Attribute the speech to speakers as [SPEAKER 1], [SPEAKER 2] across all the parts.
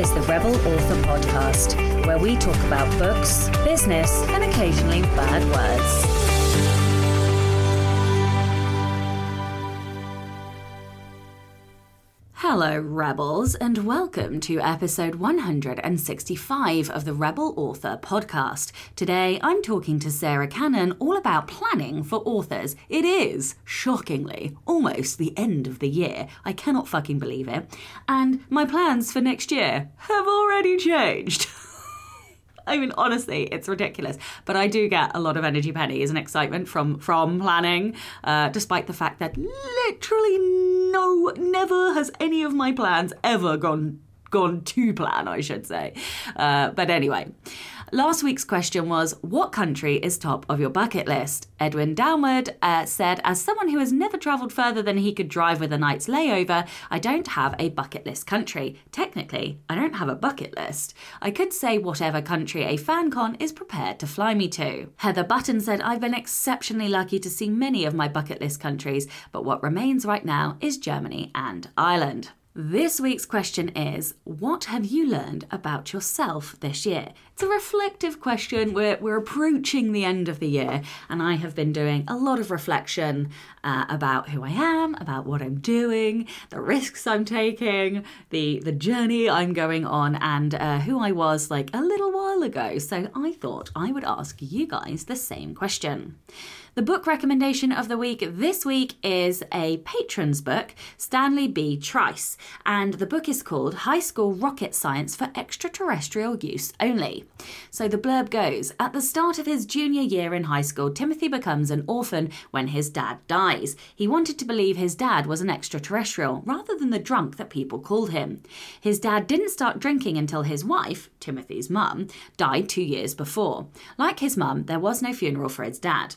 [SPEAKER 1] is the Rebel Author Podcast, where we talk about books, business, and occasionally bad words. Hello, Rebels, and welcome to episode 165 of the Rebel Author podcast. Today, I'm talking to Sarra Cannon all about planning for authors. It is, shockingly, almost the end of the year. I cannot fucking believe it. And my plans for next year have already changed. I mean, honestly, it's ridiculous. But I do get a lot of energy pennies and excitement from from planning, uh, despite the fact that literally no, never has any of my plans ever gone gone to plan, I should say. Uh, but anyway. Last week's question was What country is top of your bucket list? Edwin Downward uh, said, As someone who has never travelled further than he could drive with a night's layover, I don't have a bucket list country. Technically, I don't have a bucket list. I could say whatever country a fan con is prepared to fly me to. Heather Button said, I've been exceptionally lucky to see many of my bucket list countries, but what remains right now is Germany and Ireland. This week's question is What have you learned about yourself this year? It's a reflective question. We're, we're approaching the end of the year, and I have been doing a lot of reflection uh, about who I am, about what I'm doing, the risks I'm taking, the, the journey I'm going on, and uh, who I was like a little while ago. So I thought I would ask you guys the same question. The book recommendation of the week this week is a patron's book, Stanley B. Trice, and the book is called High School Rocket Science for Extraterrestrial Use Only. So the blurb goes At the start of his junior year in high school, Timothy becomes an orphan when his dad dies. He wanted to believe his dad was an extraterrestrial rather than the drunk that people called him. His dad didn't start drinking until his wife, Timothy's mum, died two years before. Like his mum, there was no funeral for his dad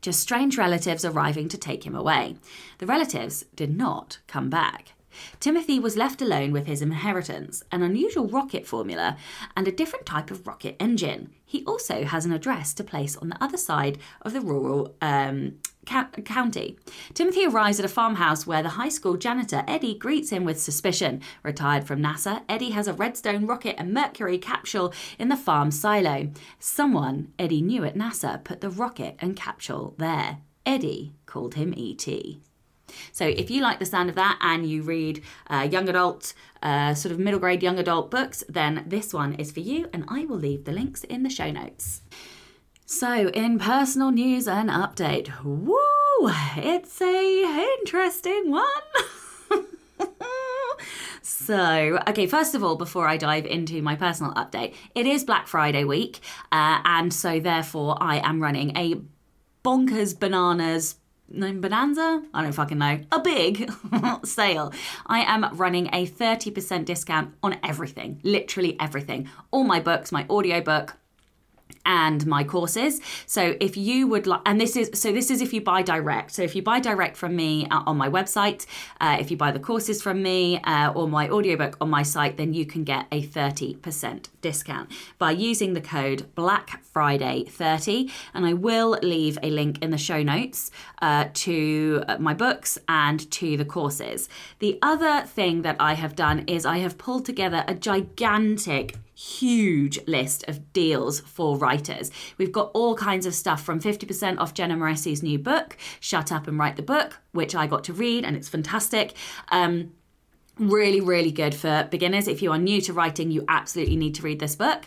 [SPEAKER 1] just strange relatives arriving to take him away. The relatives did not come back. Timothy was left alone with his inheritance, an unusual rocket formula, and a different type of rocket engine. He also has an address to place on the other side of the rural um, county. Timothy arrives at a farmhouse where the high school janitor Eddie greets him with suspicion. Retired from NASA, Eddie has a Redstone rocket and Mercury capsule in the farm silo. Someone Eddie knew at NASA put the rocket and capsule there. Eddie called him E.T. So if you like the sound of that and you read uh, young adult, uh, sort of middle grade young adult books, then this one is for you, and I will leave the links in the show notes. So, in personal news and update, woo, it's a interesting one. So, okay, first of all, before I dive into my personal update, it is Black Friday week, uh, and so therefore I am running a bonkers bananas bonanza? I don't fucking know. A big sale. I am running a 30% discount on everything. Literally everything. All my books my audiobook and my courses. So if you would like, and this is so this is if you buy direct. So if you buy direct from me uh, on my website, uh, if you buy the courses from me uh, or my audiobook on my site, then you can get a thirty percent discount by using the code Black Friday thirty. And I will leave a link in the show notes uh, to uh, my books and to the courses. The other thing that I have done is I have pulled together a gigantic huge list of deals for writers. We've got all kinds of stuff from 50% off Jenna Moreci's new book, Shut Up and Write the Book, which I got to read and it's fantastic. Um, really really good for beginners. If you are new to writing you absolutely need to read this book.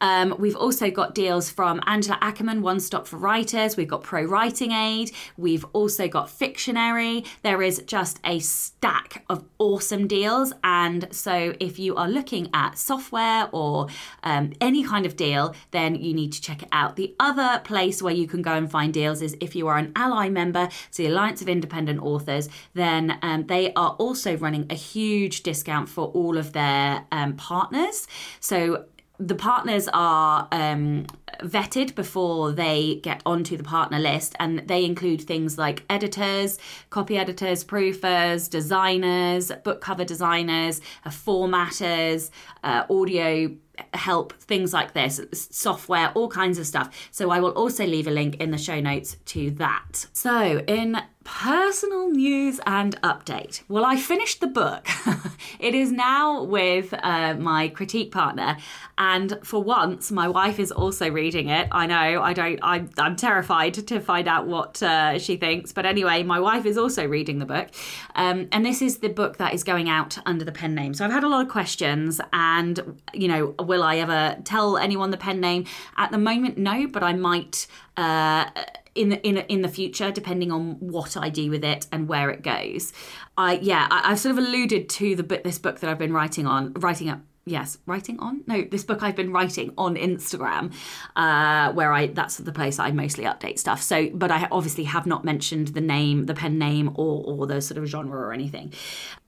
[SPEAKER 1] Um, we've also got deals from angela ackerman one stop for writers. We've got pro writing aid. We've also got fictionary. There is just a stack of awesome deals. And so if you are looking at software or um, any kind of deal then you need to check it out. The other place where you can go and find deals is if you are an ally member so the alliance of independent authors then um, they are also running a huge huge discount for all of their um, partners. So the partners are um, vetted before they get onto the partner list, and they include things like editors, copy editors, proofers, designers, book cover designers, formatters, uh, audio help, things like this, software, all kinds of stuff. So I will also leave a link in the show notes to that. So, in Personal news and update. Well, I finished the book. it is now with uh, my critique partner, and for once, my wife is also reading it. I know I don't. I'm, I'm terrified to find out what uh, she thinks, but anyway, my wife is also reading the book, um, and this is the book that is going out under the pen name. So I've had a lot of questions, and you know, will I ever tell anyone the pen name? At the moment, no, but I might. Uh, in the in in the future, depending on what I do with it and where it goes. I yeah, I, have sort of alluded to the book, this book that I've been writing on, writing up. Yes, writing on no, this book I've been writing on Instagram, uh, where I that's the place I mostly update stuff. So, but I obviously have not mentioned the name, the pen name, or or the sort of genre or anything.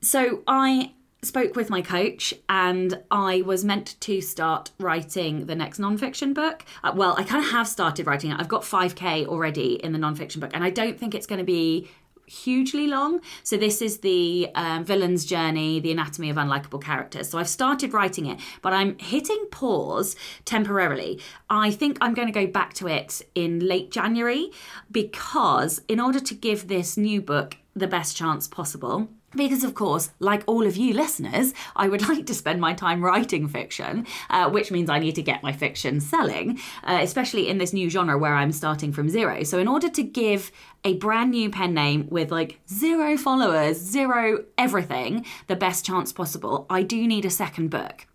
[SPEAKER 1] So I spoke with my coach and I was meant to start writing the next nonfiction book. Uh, well, I kind of have started writing it. I've got 5K already in the nonfiction book, and I don't think it's going to be hugely long. So this is the um, villain's journey, the anatomy of unlikable characters. So I've started writing it, but I'm hitting pause temporarily. I think I'm going to go back to it in late January because in order to give this new book the best chance possible, because, of course, like all of you listeners, I would like to spend my time writing fiction, uh, which means I need to get my fiction selling, uh, especially in this new genre where I'm starting from zero. So, in order to give a brand new pen name with like zero followers, zero everything, the best chance possible, I do need a second book.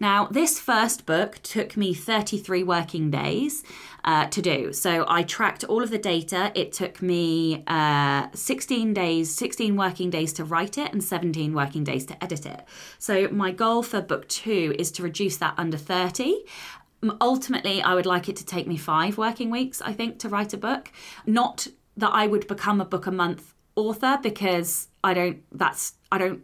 [SPEAKER 1] Now, this first book took me 33 working days uh, to do. So I tracked all of the data. It took me uh, 16 days, 16 working days to write it and 17 working days to edit it. So my goal for book two is to reduce that under 30 ultimately i would like it to take me five working weeks i think to write a book not that I would become a book a month author because I don't that's I don't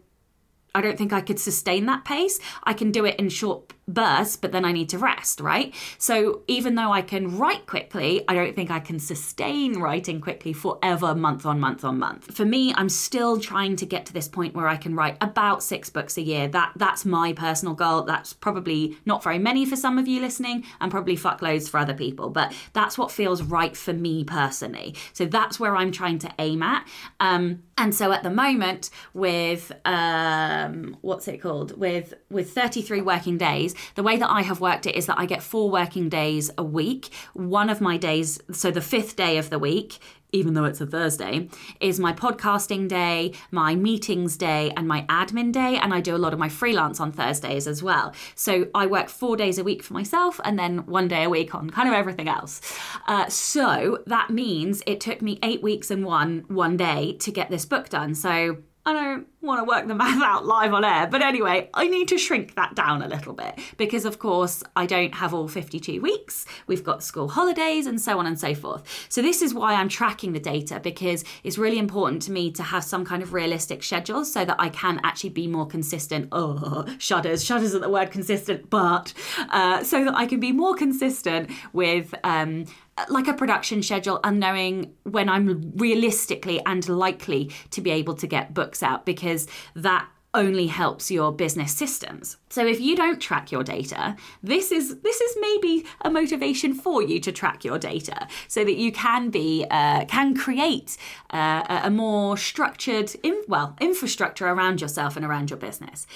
[SPEAKER 1] I don't think I could sustain that pace. I can do it in short bursts, but then I need to rest, right? So even though I can write quickly, I don't think I can sustain writing quickly forever, month on month on month. For me, I'm still trying to get to this point where I can write about six books a year. That that's my personal goal. That's probably not very many for some of you listening, and probably fuckloads for other people. But that's what feels right for me personally. So that's where I'm trying to aim at. Um, and so at the moment, with um, what's it called? With with 33 working days, the way that I have worked it is that I get four working days a week. One of my days, so the fifth day of the week, even though it's a Thursday, is my podcasting day, my meetings day, and my admin day. And I do a lot of my freelance on Thursdays as well. So I work four days a week for myself and then one day a week on kind of everything else. Uh, so that means it took me eight weeks and one one day to get this book done. So I don't want to work the math out live on air, but anyway, I need to shrink that down a little bit because, of course, I don't have all 52 weeks. We've got school holidays and so on and so forth. So, this is why I'm tracking the data because it's really important to me to have some kind of realistic schedule so that I can actually be more consistent. Oh, shudders, shudders at the word consistent, but uh, so that I can be more consistent with um, like a production schedule and knowing when I'm realistically and likely to be able to get books out because that only helps your business systems. So if you don't track your data, this is this is maybe a motivation for you to track your data so that you can be uh, can create uh, a more structured in, well infrastructure around yourself and around your business.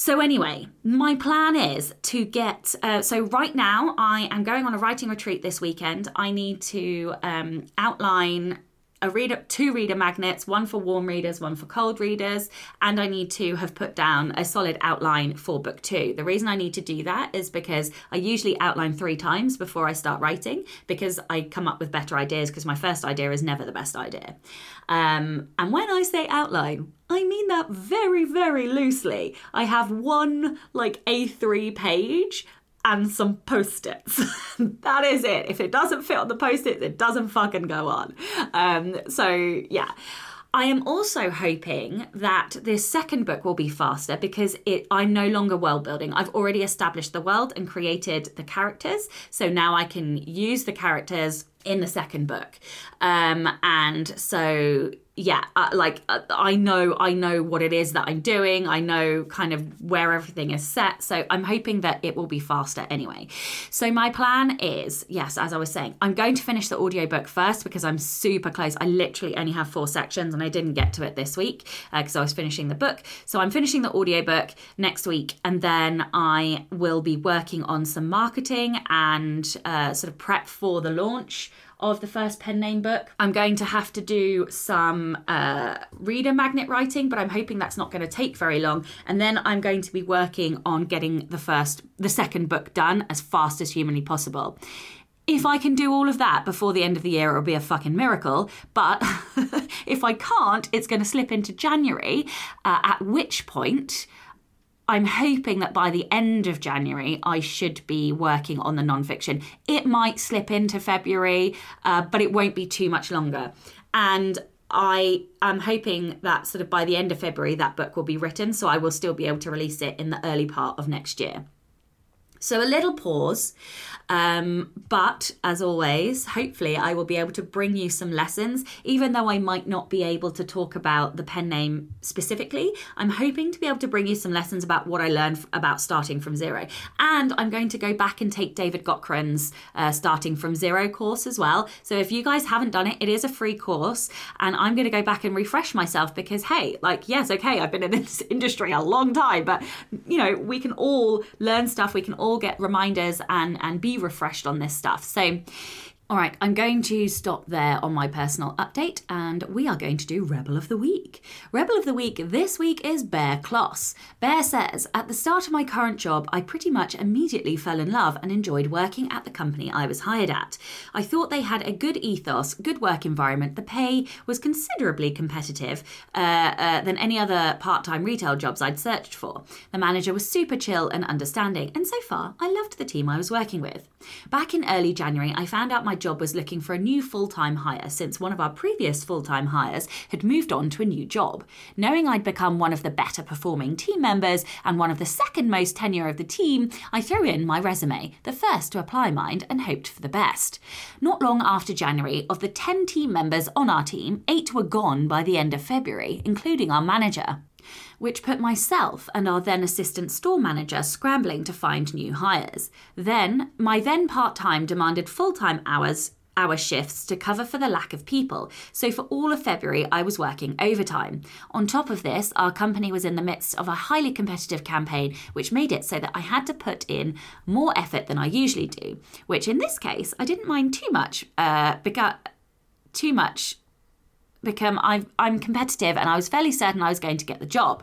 [SPEAKER 1] So, anyway, my plan is to get. Uh, so, right now, I am going on a writing retreat this weekend. I need to um, outline a reader two reader magnets one for warm readers one for cold readers and i need to have put down a solid outline for book two the reason i need to do that is because i usually outline three times before i start writing because i come up with better ideas because my first idea is never the best idea um, and when i say outline I mean that very, very loosely. I have one like A3 page and some post-its. that is it. If it doesn't fit on the post-its, it doesn't fucking go on. Um, so yeah. I am also hoping that this second book will be faster because it, I'm no longer world building. I've already established the world and created the characters. So now I can use the characters in the second book. Um, and so yeah, uh, like uh, I know, I know what it is that I'm doing. I know kind of where everything is set. So I'm hoping that it will be faster anyway. So my plan is, yes, as I was saying, I'm going to finish the audiobook first because I'm super close. I literally only have four sections and I didn't get to it this week because uh, I was finishing the book. So I'm finishing the audiobook next week and then I will be working on some marketing and uh, sort of prep for the launch of the first pen name book. I'm going to have to do some uh, reader magnet writing, but I'm hoping that's not going to take very long. And then I'm going to be working on getting the first, the second book done as fast as humanly possible. If I can do all of that before the end of the year, it'll be a fucking miracle. But if I can't, it's going to slip into January, uh, at which point I'm hoping that by the end of January, I should be working on the nonfiction. It might slip into February, uh, but it won't be too much longer. And I am hoping that sort of by the end of February, that book will be written. So I will still be able to release it in the early part of next year. So a little pause. Um, but as always, hopefully, I will be able to bring you some lessons, even though I might not be able to talk about the pen name specifically. I'm hoping to be able to bring you some lessons about what I learned about starting from zero. And I'm going to go back and take David Gaughran's uh, starting from zero course as well. So if you guys haven't done it, it is a free course, and I'm going to go back and refresh myself because, hey, like, yes, okay, I've been in this industry a long time, but you know, we can all learn stuff, we can all get reminders and and be refreshed on this stuff. So all right, I'm going to stop there on my personal update and we are going to do Rebel of the Week. Rebel of the Week this week is Bair Klos. Bear says, At the start of my current job, I pretty much immediately fell in love and enjoyed working at the company I was hired at. I thought they had a good ethos, good work environment, the pay was considerably competitive uh, uh, than any other part time retail jobs I'd searched for. The manager was super chill and understanding, and so far, I loved the team I was working with. Back in early January, I found out my job was looking for a new full time hire since one of our previous full time hires had moved on to a new job. Knowing I'd become one of the better performing team members and one of the second most tenure of the team, I threw in my resume, the first to apply mind, and hoped for the best. Not long after January, of the 10 team members on our team, eight were gone by the end of February, including our manager which put myself and our then assistant store manager scrambling to find new hires. Then, my then part time demanded full time hours hour shifts to cover for the lack of people. So for all of February, I was working overtime. On top of this, our company was in the midst of a highly competitive campaign, which made it so that I had to put in more effort than I usually do, which in this case, I didn't mind too much, uh, because too much become i I'm competitive and I was fairly certain I was going to get the job.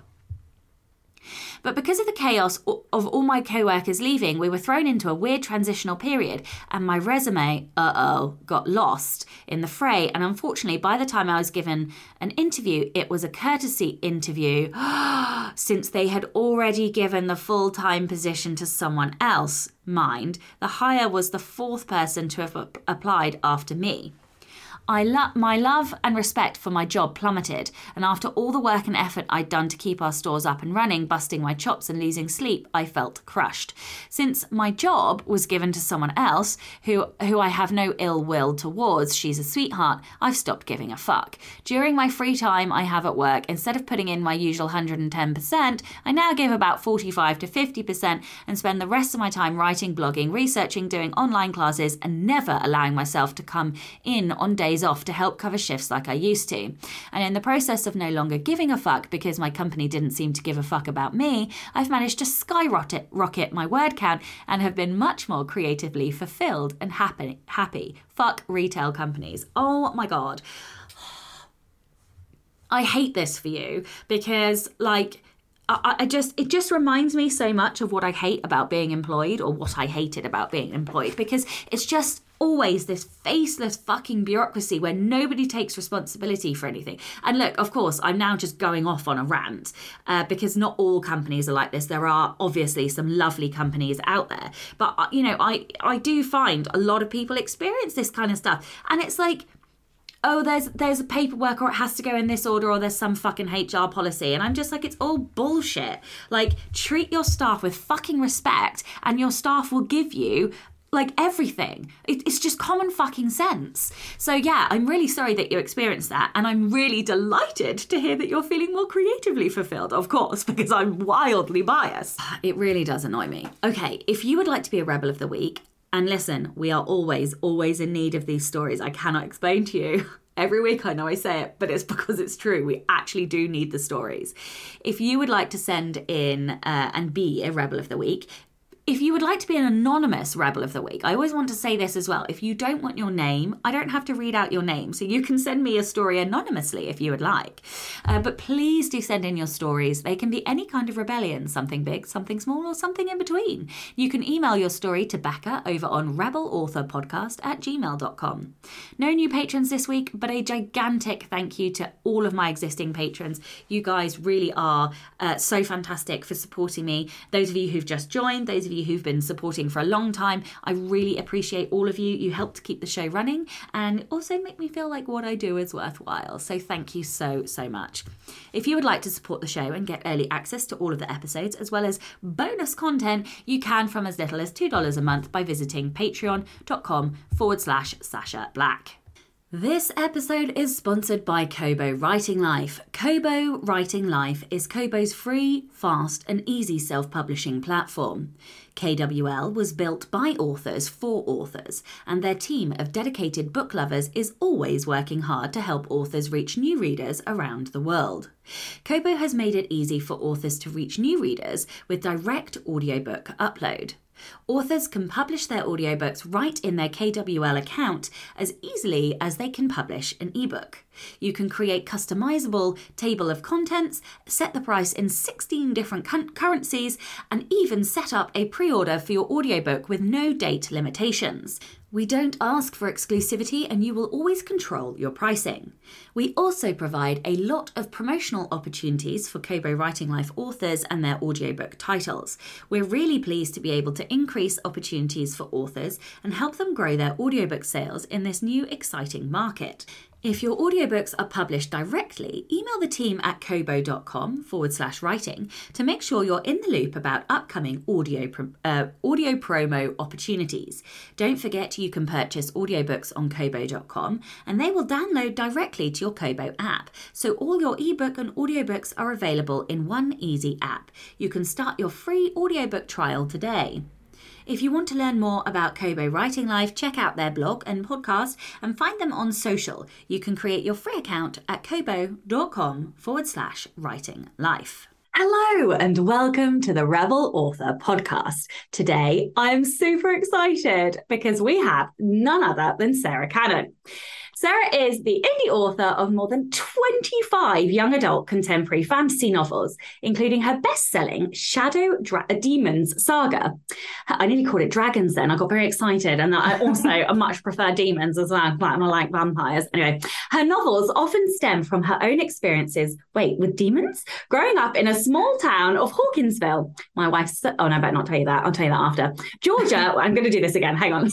[SPEAKER 1] But because of the chaos of all my co workers leaving, we were thrown into a weird transitional period, and my resume, uh oh, got lost in the fray. And unfortunately, by the time I was given an interview, it was a courtesy interview since they had already given the full time position to someone else. Mind, the hire was the fourth person to have applied after me. I lo- my love and respect for my job plummeted, and after all the work and effort I'd done to keep our stores up and running, busting my chops and losing sleep, I felt crushed. Since my job was given to someone else, who who I have no ill will towards, she's a sweetheart, I've stopped giving a fuck. During my free time I have at work, instead of putting in my usual 110%, I now give about 45 to 50% and spend the rest of my time writing, blogging, researching, doing online classes, and never allowing myself to come in on days days off to help cover shifts like I used to. And in the process of no longer giving a fuck because my company didn't seem to give a fuck about me, I've managed to skyrocket rocket my word count and have been much more creatively fulfilled and happy. Happy. Fuck retail companies. Oh my god. I hate this for you because like I, I, just it just reminds me so much of what I hate about being employed or what I hated about being employed because it's just always this faceless fucking bureaucracy where nobody takes responsibility for anything. And look, of course, I'm now just going off on a rant uh, because not all companies are like this. There are obviously some lovely companies out there, but uh, you know, I I do find a lot of people experience this kind of stuff, and it's like oh there's there's a paperwork or it has to go in this order or there's some fucking HR policy and I'm just like it's all bullshit. Like treat your staff with fucking respect and your staff will give you like everything. It, it's just common fucking sense. So, yeah, I'm really sorry that you experienced that. And I'm really delighted to hear that you're feeling more creatively fulfilled, of course, because I'm wildly biased. It really does annoy me. Okay, if you would like to be a Rebel of the Week, and listen, we are always, always in need of these stories. I cannot explain to you. Every week I know I say it, but it's because it's true. We actually do need the stories. If you would like to send in uh, and be a Rebel of the Week, if you would like to be an anonymous Rebel of the Week, I always want to say this as well. If you don't want your name, I don't have to read out your name. So you can send me a story anonymously if you would like. Uh, but please do send in your stories. They can be any kind of rebellion something big, something small, or something in between. You can email your story to Becca over on rebelauthorpodcast at gmail.com. No new patrons this week, but a gigantic thank you to all of my existing patrons. You guys really are uh, so fantastic for supporting me. Those of you who've just joined, those of you you who've been supporting for a long time. I really appreciate all of you. You help to keep the show running and also make me feel like what I do is worthwhile. So thank you so, so much. If you would like to support the show and get early access to all of the episodes as well as bonus content, you can from as little as $2 a month by visiting patreon.com forward slash Sacha Black. This episode is sponsored by Kobo Writing Life. Kobo Writing Life is Kobo's free, fast, and easy self publishing platform. KWL was built by authors for authors, and their team of dedicated book lovers is always working hard to help authors reach new readers around the world. Kobo has made it easy for authors to reach new readers with direct audiobook upload. Authors can publish their audiobooks right in their KWL account as easily as they can publish an ebook. You can create customizable table of contents, set the price in 16 different currencies, and even set up a pre-order for your audiobook with no date limitations. We don't ask for exclusivity and you will always control your pricing. We also provide a lot of promotional opportunities for Kobo Writing Life authors and their audiobook titles. We're really pleased to be able to increase opportunities for authors and help them grow their audiobook sales in this new exciting market. If your audiobooks are published directly, email the team at kobo.com forward slash writing to make sure you're in the loop about upcoming audio, uh, audio promo opportunities. Don't forget you can purchase audiobooks on kobo.com and they will download directly to your Kobo app. So all your ebook and audiobooks are available in one easy app. You can start your free audiobook trial today. If you want to learn more about Kobo Writing Life, check out their blog and podcast and find them on social. You can create your free account at kobo.com forward slash writing life. Hello and welcome to the Rebel Author podcast. Today I'm super excited because we have none other than Sarra Cannon. Sarra is the indie author of more than 25 young adult contemporary fantasy novels, including her best selling Shadow Dra- Demons saga. I nearly called it dragons then. I got very excited. And I also much prefer demons as well. I like vampires. Anyway, her novels often stem from her own experiences, wait, with demons? Growing up in a small town of Hawkinsville. My wife's, oh no, I better not tell you that. I'll tell you that after. Georgia, I'm going to do this again. Hang on.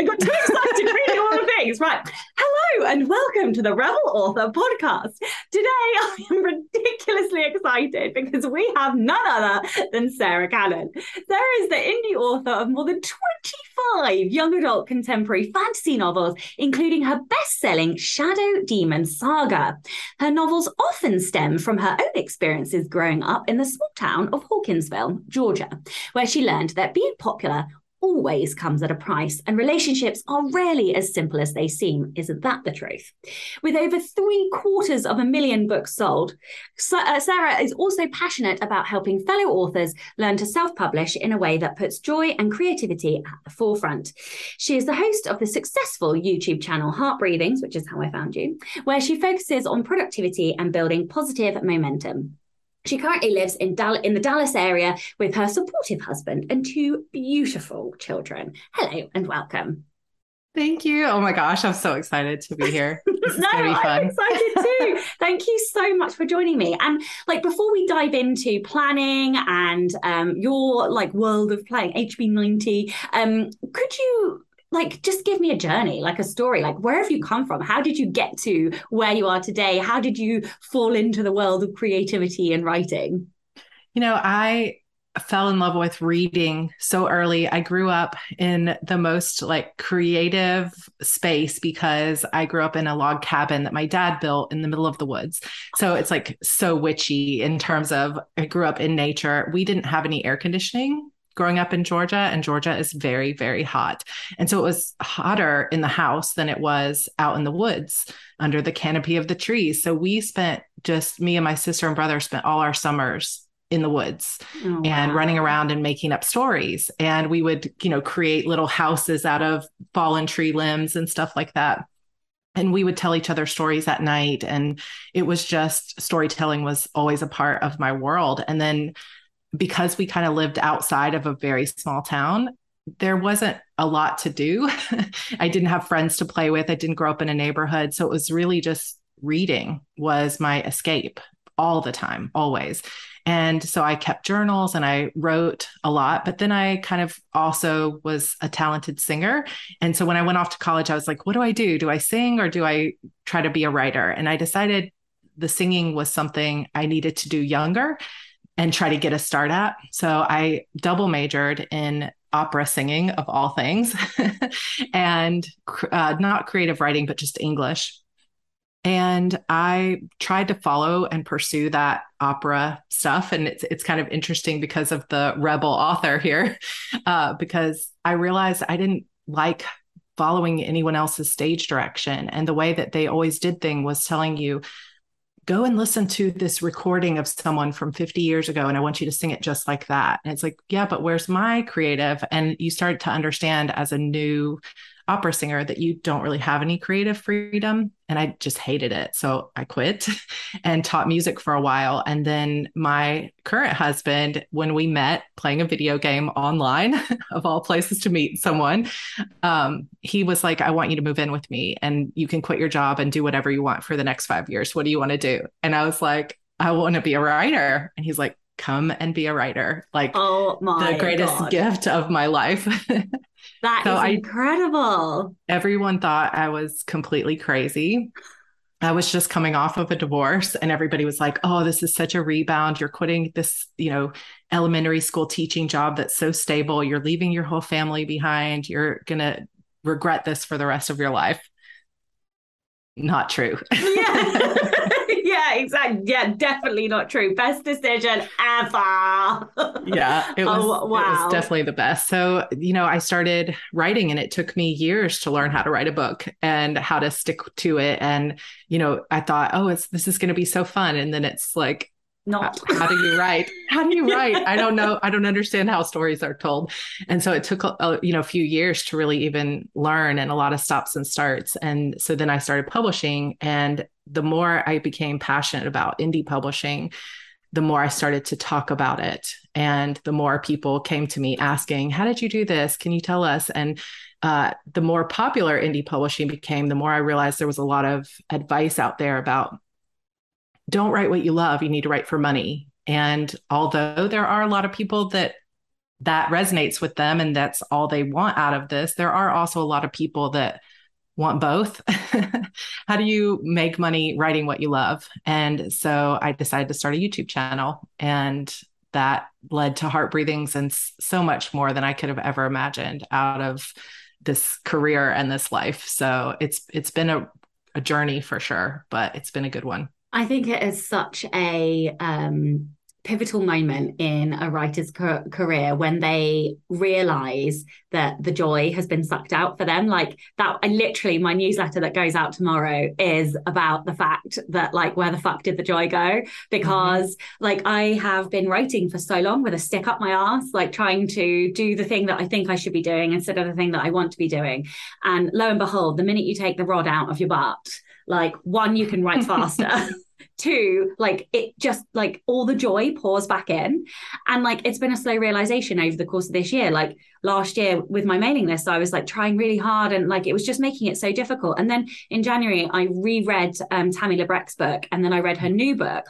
[SPEAKER 1] I got too excited reading all the things. Right. Hello and welcome to the Rebel Author podcast. Today I am ridiculously excited because we have none other than Sarra Cannon. Sarra is the indie author of more than 25 young adult contemporary fantasy novels, including her best selling Shadow Demon saga. Her novels often stem from her own experiences growing up in the small town of Hawkinsville, Georgia, where she learned that being popular always comes at a price, and relationships are rarely as simple as they seem. Isn't that the truth? With over three quarters of a million books sold, uh, Sarra is also passionate about helping fellow authors learn to self publish in a way that puts joy and creativity at the forefront. She is the host of the successful YouTube channel Heart Breathings, which is how I found you, where she focuses on productivity and building positive momentum. She currently lives in, Dal- in the Dallas area with her supportive husband and two beautiful children. Hello and welcome.
[SPEAKER 2] Thank you. Oh my gosh, I'm so excited to be here. No,
[SPEAKER 1] I'm excited too. Thank you so much for joining me. And like before we dive into planning and um, your like world of playing HB90, um, could you like just give me a journey like a story like where have you come from how did you get to where you are today how did you fall into the world of creativity and writing
[SPEAKER 2] you know i fell in love with reading so early. I grew up in the most like creative space because I grew up in a log cabin that my dad built in the middle of the woods. So it's like so witchy in terms of I grew up in nature. We didn't have any air conditioning growing up in Georgia, and Georgia is very, very hot. And so it was hotter in the house than it was out in the woods under the canopy of the trees. So we spent just me and my sister and brother spent all our summers in the woods oh, and wow. running around and making up stories. And we would, you know, create little houses out of fallen tree limbs and stuff like that. And we would tell each other stories at night. And it was just storytelling was always a part of my world. And then because we kind of lived outside of a very small town, there wasn't a lot to do. I didn't have friends to play with. I didn't grow up in a neighborhood. So it was really just reading was my escape all the time, always. And so I kept journals and I wrote a lot, but then I kind of also was a talented singer. And so when I went off to college, I was like, what do I do? Do I sing or do I try to be a writer? And I decided the singing was something I needed to do younger and try to get a start at. So I double majored in opera singing of all things and uh, not creative writing, but just English. And I tried to follow and pursue that opera stuff. And it's it's kind of interesting because of the rebel author here, uh, because I realized I didn't like following anyone else's stage direction. And the way that they always did thing was telling you, go and listen to this recording of someone from 50 years ago and I want you to sing it just like that. And it's like, yeah, but where's my creative? And you start to understand as a new opera singer that you don't really have any creative freedom. And I just hated it. So I quit and taught music for a while. And then my current husband, when we met playing a video game online, of all places to meet someone, um, he was like, I want you to move in with me and you can quit your job and do whatever you want for the next five years. What do you want to do? And I was like, I want to be a writer. And he's like, come and be a writer. Like
[SPEAKER 1] oh my
[SPEAKER 2] the greatest
[SPEAKER 1] God.
[SPEAKER 2] gift of my life.
[SPEAKER 1] That so is incredible.
[SPEAKER 2] I, everyone thought I was completely crazy. I was just coming off of a divorce and everybody was like, "Oh, this is such a rebound. You're quitting this, you know, elementary school teaching job that's so stable. You're leaving your whole family behind. You're going to regret this for the rest of your life." Not true.
[SPEAKER 1] Yeah. yeah, exactly. Yeah, definitely not true. Best decision ever.
[SPEAKER 2] yeah, it oh, was, oh, wow. it was definitely the best. So, you know, I started writing and it took me years to learn how to write a book and how to stick to it. And, you know, I thought, oh, it's this is going to be so fun. And then it's like,
[SPEAKER 1] not
[SPEAKER 2] how, how do you write? How do you write? I don't know. I don't understand how stories are told. And so it took a, you know a few years to really even learn and a lot of stops and starts. And so then i started publishing. And the more I became passionate about indie publishing, the more I started to talk about it. And the more people came to me asking, How did you do this? Can you tell us? And uh, the more popular indie publishing became, the more I realized there was a lot of advice out there about don't write what you love, you need to write for money. And although there are a lot of people that that resonates with them and that's all they want out of this, there are also a lot of people that want both. How do you make money writing what you love? And so I decided to start a YouTube channel and that led to heart breathings and so much more than I could have ever imagined out of this career and this life. So it's it's been a, a journey for sure, but it's been a good one.
[SPEAKER 1] I think it is such a um pivotal moment in a writer's co- career when they realize that the joy has been sucked out for them. Like that I literally my newsletter that goes out tomorrow is about the fact that like where the fuck did the joy go? Because mm-hmm. like I have been writing for so long with a stick up my ass like trying to do the thing that I think I should be doing instead of the thing that I want to be doing. And lo and behold the minute you take the rod out of your butt like one you can write faster. Two like it just like all the joy pours back in. And like it's been a slow realization over the course of this year. Like last year with my mailing list i was like trying really hard and like it was just making it so difficult. And then in january i reread um, tammi labrecque's book and then i read her new book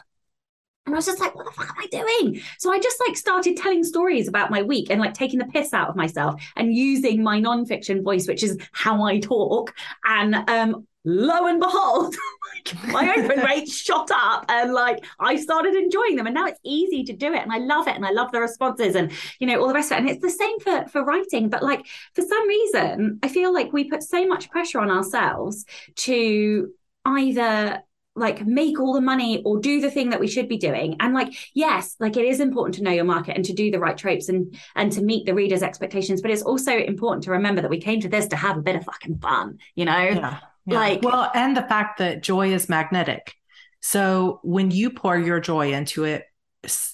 [SPEAKER 1] and I was just like, what the fuck am I doing? So I just like started telling stories about my week and like taking the piss out of myself and using my nonfiction voice, which is how I talk. And um, lo and behold, like my open rate shot up and like I started enjoying them and now it's easy to do it and I love it and I love the responses and you know all the rest of it and it's the same for for writing but like for some reason I feel like we put so much pressure on ourselves to either like make all the money or do the thing that we should be doing. And like yes like it is important to know your market and to do the right tropes and and to meet the reader's expectations. But it's also important to remember that we came to this to have a bit of fucking fun you know?
[SPEAKER 2] Yeah, yeah. like well and the fact that joy is magnetic. So when you pour your joy into it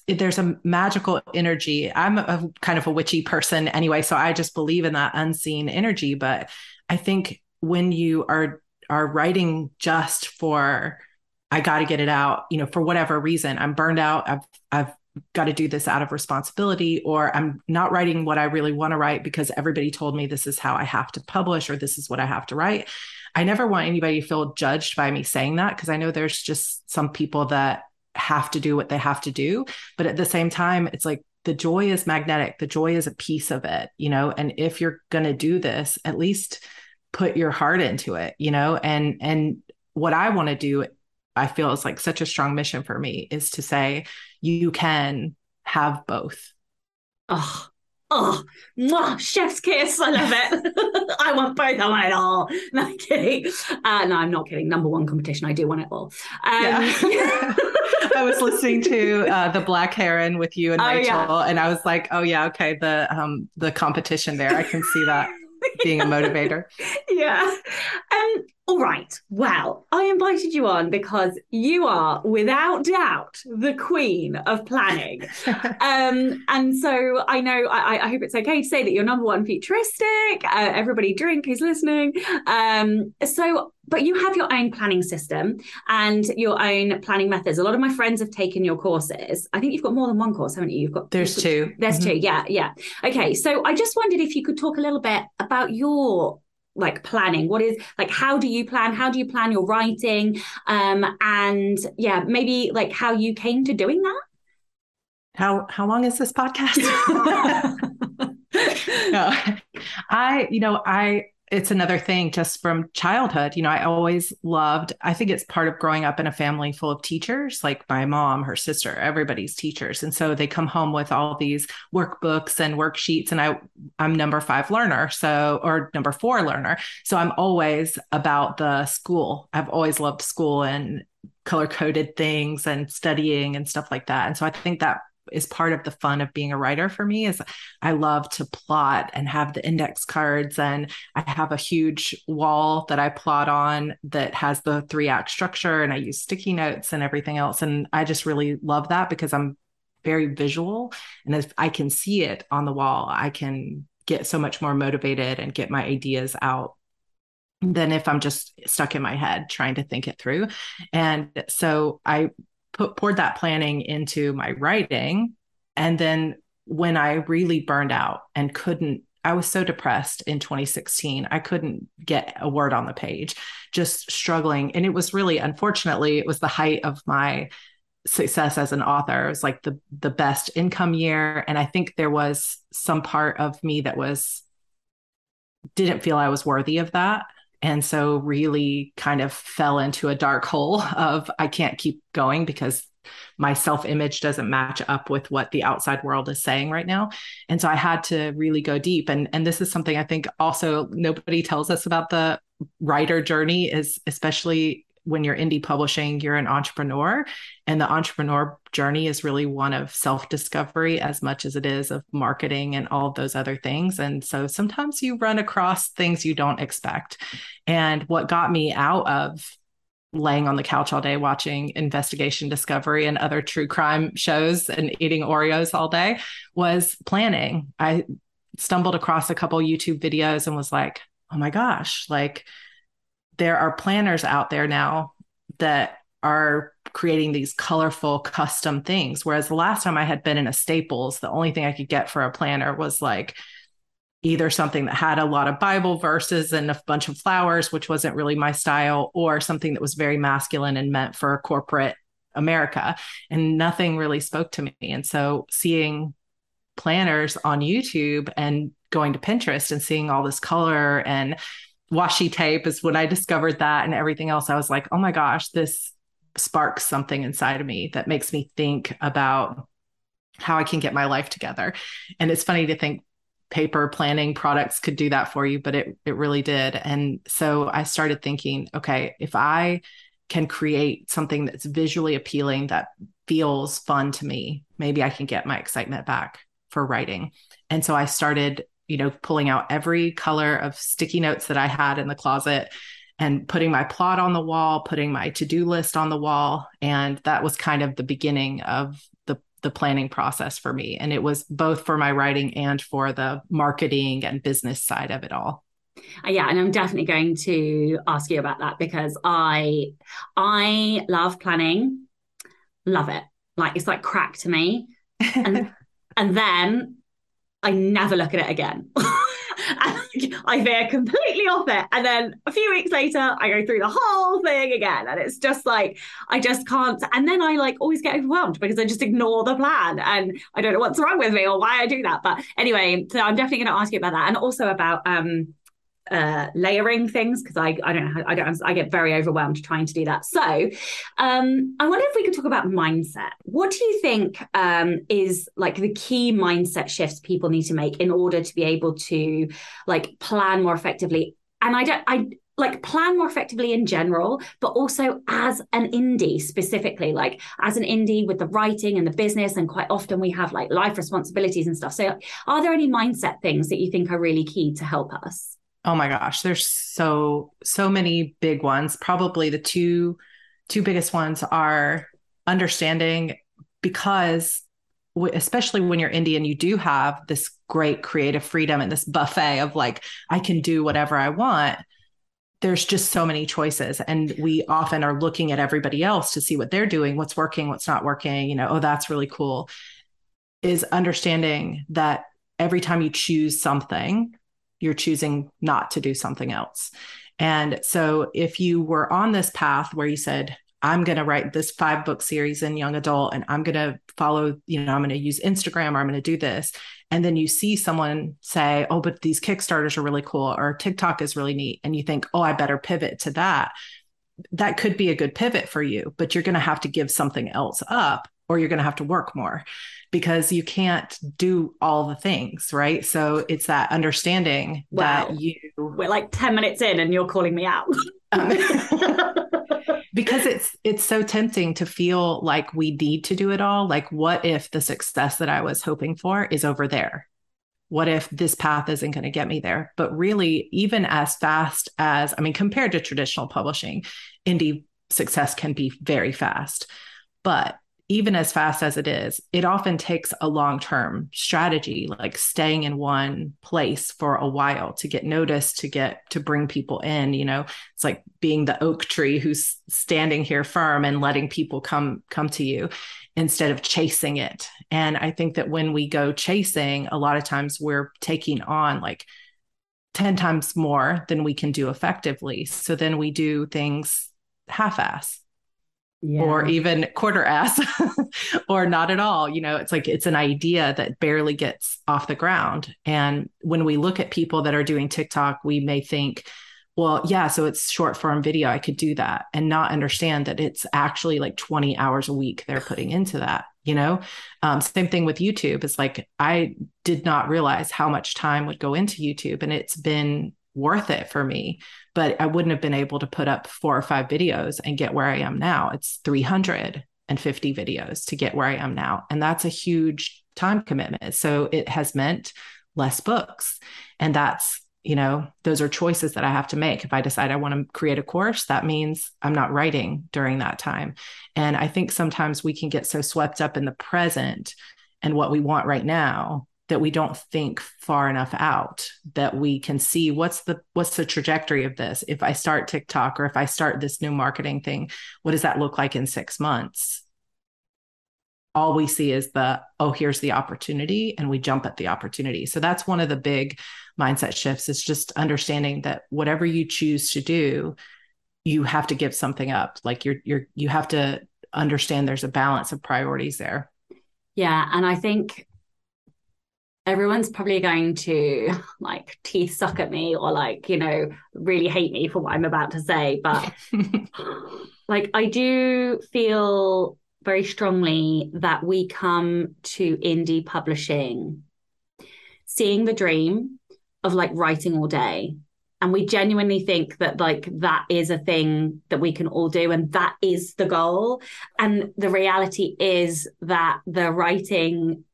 [SPEAKER 2] there's a magical energy. I'm a kind of a witchy person anyway so i just believe in that unseen energy. But i think when you are are writing just for I got to get it out, you know, for whatever reason. I'm burned out. I've I've got to do this out of responsibility or I'm not writing what I really want to write because everybody told me this is how I have to publish or this is what I have to write. I never want anybody to feel judged by me saying that because I know there's just some people that have to do what they have to do, but at the same time it's like the joy is magnetic. The joy is a piece of it, you know, and if you're going to do this, at least put your heart into it, you know, and and what I want to do I feel is like such a strong mission for me is to say you can have both.
[SPEAKER 1] Oh, oh, mwah, chef's kiss. I love it. I want both. I want it all. No kidding. Uh, no, I'm not kidding. Number one competition. I do want it all. Um,
[SPEAKER 2] yeah. I was listening to uh, the Black Heron with you and oh, Rachel, yeah. and I was like, "Oh yeah, okay." The um the competition there, I can see that being a motivator.
[SPEAKER 1] yeah. Um, all right. Well, I invited you on because you are, without doubt, the queen of planning. um, and so I know, I, I, hope it's okay to say that you're number one futuristic. Uh, everybody drink who's listening. Um, so, but you have your own planning system and your own planning methods. A lot of my friends have taken your courses. I think you've got more than one course, haven't you? You've got
[SPEAKER 2] there's two.
[SPEAKER 1] There's mm-hmm. two. Yeah, yeah. Okay. So I just wondered if you could talk a little bit about your like planning what is like how do you plan how do you plan your writing um and yeah maybe like how you came to doing that
[SPEAKER 2] how how long is this podcast no i you know i it's another thing just from childhood. You know, I always loved, I think it's part of growing up in a family full of teachers, like my mom, her sister, everybody's teachers. And so they come home with all these workbooks and worksheets. And I, I'm number five learner. So, or number four learner. So I'm always about the school. I've always loved school and color coded things and studying and stuff like that. And so I think that is part of the fun of being a writer for me is I love to plot and have the index cards and I have a huge wall that I plot on that has the three act structure and I use sticky notes and everything else and I just really love that because I'm very visual and if I can see it on the wall I can get so much more motivated and get my ideas out than if I'm just stuck in my head trying to think it through. And so I put poured that planning into my writing. And then when i really burned out and couldn't i was so depressed in 2016 i couldn't get a word on the page just struggling. And it was really unfortunately it was the height of my success as an author. It was like the the best income year. And i think there was some part of me that was didn't feel i was worthy of that and so really kind of fell into a dark hole of I can't keep going because my self image doesn't match up with what the outside world is saying right now. And so I had to really go deep. And, and this is something I think also nobody tells us about the writer journey is especially when you're indie publishing, you're an entrepreneur, and the entrepreneur journey is really one of self discovery as much as it is of marketing and all those other things. And so sometimes you run across things you don't expect. And what got me out of laying on the couch all day watching investigation discovery and other true crime shows and eating oreos all day was planning i stumbled across a couple youtube videos and was like oh my gosh like there are planners out there now that are creating these colorful custom things. Whereas the last time I had been in a Staples, the only thing I could get for a planner was like either something that had a lot of Bible verses and a bunch of flowers, which wasn't really my style, or something that was very masculine and meant for corporate America. And nothing really spoke to me. And so seeing planners on YouTube and going to Pinterest and seeing all this color and washi tape is when I discovered that and everything else. I was like, oh my gosh, this sparks something inside of me that makes me think about how I can get my life together. And it's funny to think paper planning products could do that for you, but it it really did. And so I started thinking, okay, if I can create something that's visually appealing that feels fun to me, maybe I can get my excitement back for writing. And so I started you know, pulling out every color of sticky notes that I had in the closet and putting my plot on the wall, putting my to-do list on the wall, and that was kind of the beginning of the the planning process for me. And it was both for my writing and for the marketing and business side of it all.
[SPEAKER 1] Uh, yeah, and I'm definitely going to ask you about that because I I love planning, love it. Like it's like crack to me. And and then I never look at it again. I veer completely off it. And then a few weeks later, I go through the whole thing again. And it's just like, I just can't. And then I like always get overwhelmed because I just ignore the plan and I don't know what's wrong with me or why I do that. But anyway, so I'm definitely going to ask you about that. And also about um, uh, layering things because I I don't know I don't I get very overwhelmed trying to do that. So um, I wonder if we could talk about mindset. What do you think um, is like the key mindset shifts people need to make in order to be able to like plan more effectively? And I don't I like plan more effectively in general, but also as an indie specifically, like as an indie with the writing and the business. And quite often we have like life responsibilities and stuff. So, are there any mindset things that you think are really key to help us?
[SPEAKER 2] Oh my gosh there's so so many big ones. Probably the two two biggest ones are understanding because especially when you're indian you do have this great creative freedom and this buffet of like i can do whatever i want. There's just so many choices and we often are looking at everybody else to see what they're doing what's working what's not working you know oh that's really cool. Is understanding that every time you choose something you're choosing not to do something else. And so if you were on this path where you said, I'm going to write this five book series in young adult and I'm going to follow, you know, I'm going to use Instagram or I'm going to do this. And then you see someone say, oh, but these Kickstarters are really cool or TikTok is really neat. And you think, oh, I better pivot to that. That could be a good pivot for you, but you're going to have to give something else up or you're going to have to work more because you can't do all the things, right? So it's that understanding wow. that you
[SPEAKER 1] we're like 10 minutes in and you're calling me out. um,
[SPEAKER 2] because it's it's so tempting to feel like we need to do it all. Like what if the success that I was hoping for is over there? What if this path isn't going to get me there? But really, even as fast as, I mean, compared to traditional publishing, indie success can be very fast. But even as fast as it is, it often takes a long term strategy, like staying in one place for a while to get noticed, to get to bring people in. You know, it's like being the oak tree who's standing here firm and letting people come come to you instead of chasing it. And I think that when we go chasing, a lot of times we're taking on like 10 times more than we can do effectively. So then we do things half ass yeah. or even quarter ass or not at all. You know, it's like it's an idea that barely gets off the ground. And when we look at people that are doing TikTok, we may think, well, yeah, so it's short form video. I could do that and not understand that it's actually like 20 hours a week they're putting into that. You know, um, same thing with YouTube. It's like I did not realize how much time would go into YouTube, and it's been worth it for me. But I wouldn't have been able to put up four or five videos and get where I am now. It's 350 videos to get where I am now. And that's a huge time commitment. So it has meant less books. And that's, you know, those are choices that I have to make. If I decide I want to create a course, that means I'm not writing during that time. And I think sometimes we can get so swept up in the present and what we want right now that we don't think far enough out that we can see what's the what's the trajectory of this. If i start tiktok or if i start this new marketing thing what does that look like in 6 months? All we see is the oh here's the opportunity and we jump at the opportunity. So that's one of the big mindset shifts is just understanding that whatever you choose to do you have to give something up. Like you're you're you have to understand there's a balance of priorities there.
[SPEAKER 1] Yeah and i think everyone's probably going to like teeth suck at me or like you know really hate me for what i'm about to say but like i do feel very strongly that we come to indie publishing seeing the dream of like writing all day. And we genuinely think that like that is a thing that we can all do and that is the goal. And the reality is that the writing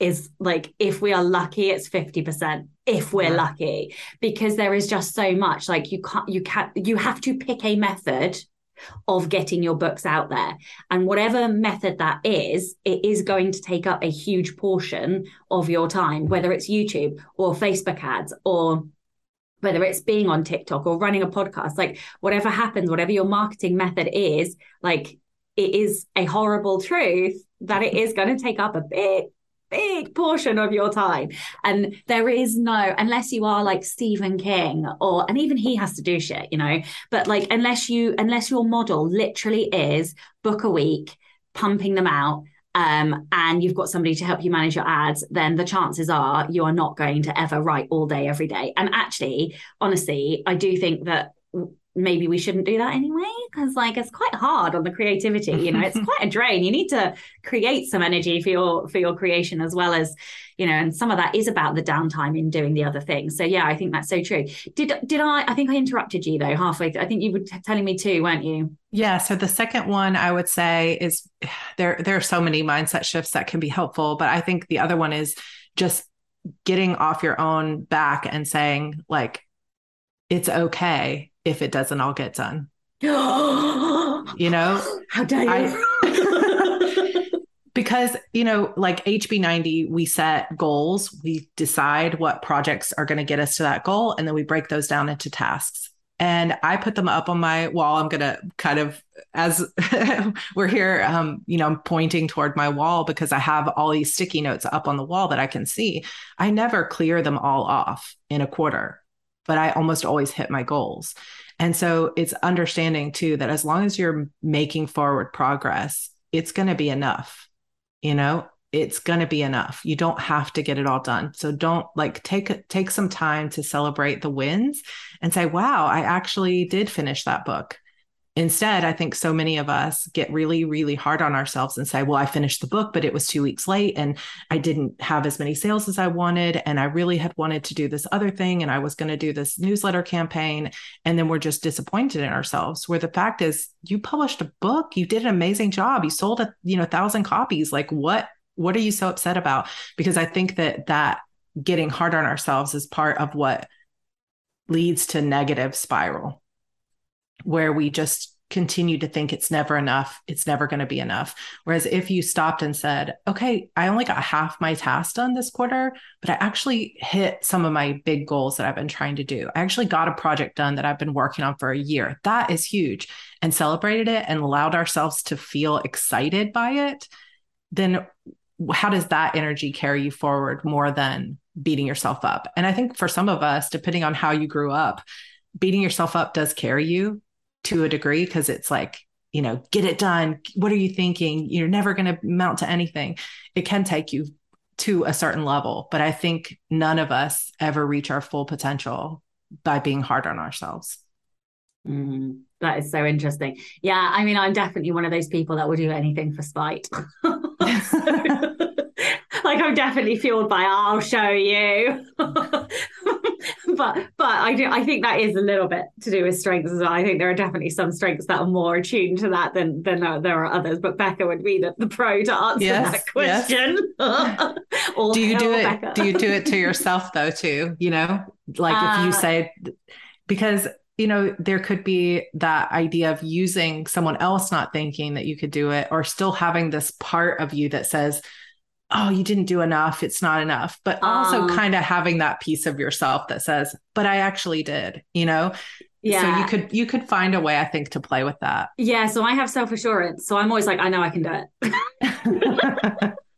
[SPEAKER 1] is like if we are lucky it's 50% if we're yeah. lucky because there is just so much like you can't you can't you have to pick a method of getting your books out there and whatever method that is it is going to take up a huge portion of your time whether it's YouTube or Facebook ads or whether it's being on TikTok or running a podcast like whatever happens whatever your marketing method is like it is a horrible truth that it is going to take up a big big portion of your time. And there is no, unless you are like Stephen King or, and even he has to do shit, you know, but like, unless you, unless your model literally is book a week, pumping them out, um, and you've got somebody to help you manage your ads, then the chances are you are not going to ever write all day, every day. And actually, honestly, I do think that maybe we shouldn't do that anyway because like it's quite hard on the creativity you know it's quite a drain. You need to create some energy for your for your creation as well as you know and some of that is about the downtime in doing the other things. So yeah i think that's so true. Did did i i think i interrupted you though halfway i think you were t- telling me too weren't you?
[SPEAKER 2] Yeah so the second one i would say is there there are so many mindset shifts that can be helpful but i think the other one is just getting off your own back and saying like it's okay if it doesn't all get done. you know,
[SPEAKER 1] how dare you? I,
[SPEAKER 2] because, you know, like HB90, we set goals, we decide what projects are going to get us to that goal, and then we break those down into tasks. And I put them up on my wall. I'm going to kind of, as we're here, um, you know, I'm pointing toward my wall because I have all these sticky notes up on the wall that I can see. I never clear them all off in a quarter but I almost always hit my goals. And so it's understanding too that as long as you're making forward progress, it's going to be enough. You know, it's going to be enough. You don't have to get it all done. So don't like take take some time to celebrate the wins and say, "Wow, I actually did finish that book." Instead, I think so many of us get really, really hard on ourselves and say, well, I finished the book, but it was two weeks late and I didn't have as many sales as I wanted. And I really had wanted to do this other thing and I was going to do this newsletter campaign. And then we're just disappointed in ourselves. Where the fact is, you published a book, you did an amazing job, you sold a you know thousand copies. Like what what are you so upset about? Because I think that that getting hard on ourselves is part of what leads to negative spiral where we just continue to think it's never enough, it's never going to be enough. Whereas if you stopped and said, okay, I only got half my task done this quarter, but I actually hit some of my big goals that I've been trying to do. I actually got a project done that I've been working on for a year. That is huge. And celebrated it and allowed ourselves to feel excited by it. Then how does that energy carry you forward more than beating yourself up? And I think for some of us, depending on how you grew up, beating yourself up does carry you to a degree because it's like you know get it done. What are you thinking? You're never going to mount to anything. It can take you to a certain level but i think none of us ever reach our full potential by being hard on ourselves.
[SPEAKER 1] Mm, that is so interesting. Yeah i mean i'm definitely one of those people that will do anything for spite like I'm definitely fueled by I'll show you. but but I do I think that is a little bit to do with strengths as well. I think there are definitely some strengths that are more attuned to that than than there, there are others. But Becca would be the, the pro to answer yes, that question.
[SPEAKER 2] Yes. do you do it? Becca. Do you do it to yourself though too? You know, like uh, if you uh, say because you know, there could be that idea of using someone else not thinking that you could do it, or still having this part of you that says, oh, you didn't do enough. It's not enough. But also um, kind of having that piece of yourself that says, but I actually did, you know? Yeah. So you could you could find a way, I think, to play with that.
[SPEAKER 1] Yeah. So I have self-assurance. So I'm always like, I know I can do it.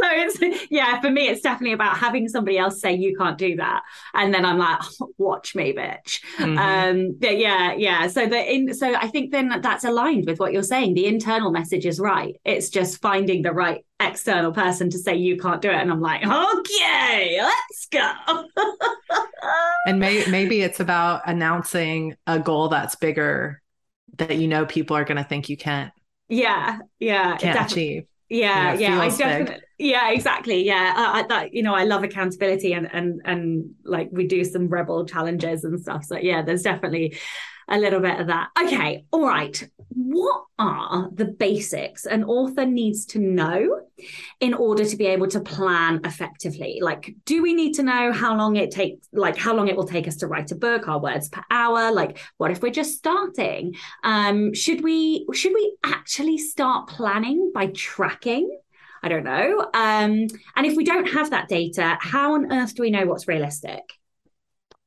[SPEAKER 1] so it's yeah for me it's definitely about having somebody else say you can't do that. And then i'm like oh, watch me bitch. Mm-hmm. um yeah yeah. So the in so i think then that's aligned with what you're saying. The internal message is right. It's just finding the right external person to say you can't do it. And i'm like okay let's go.
[SPEAKER 2] And may, maybe it's about announcing a goal that's bigger that you know people are going to think you can't
[SPEAKER 1] yeah yeah
[SPEAKER 2] can't achieve
[SPEAKER 1] yeah yeah i definitely yeah exactly yeah I, I, that you know i love accountability and and and like we do some rebel challenges and stuff so yeah there's definitely a little bit of that. Okay all right. What are the basics an author needs to know in order to be able to plan effectively? Like do we need to know how long it takes like how long it will take us to write a book our words per hour? Like what if we're just starting? Um should we should we actually start planning by tracking? I don't know. Um, and if we don't have that data, how on earth do we know what's realistic?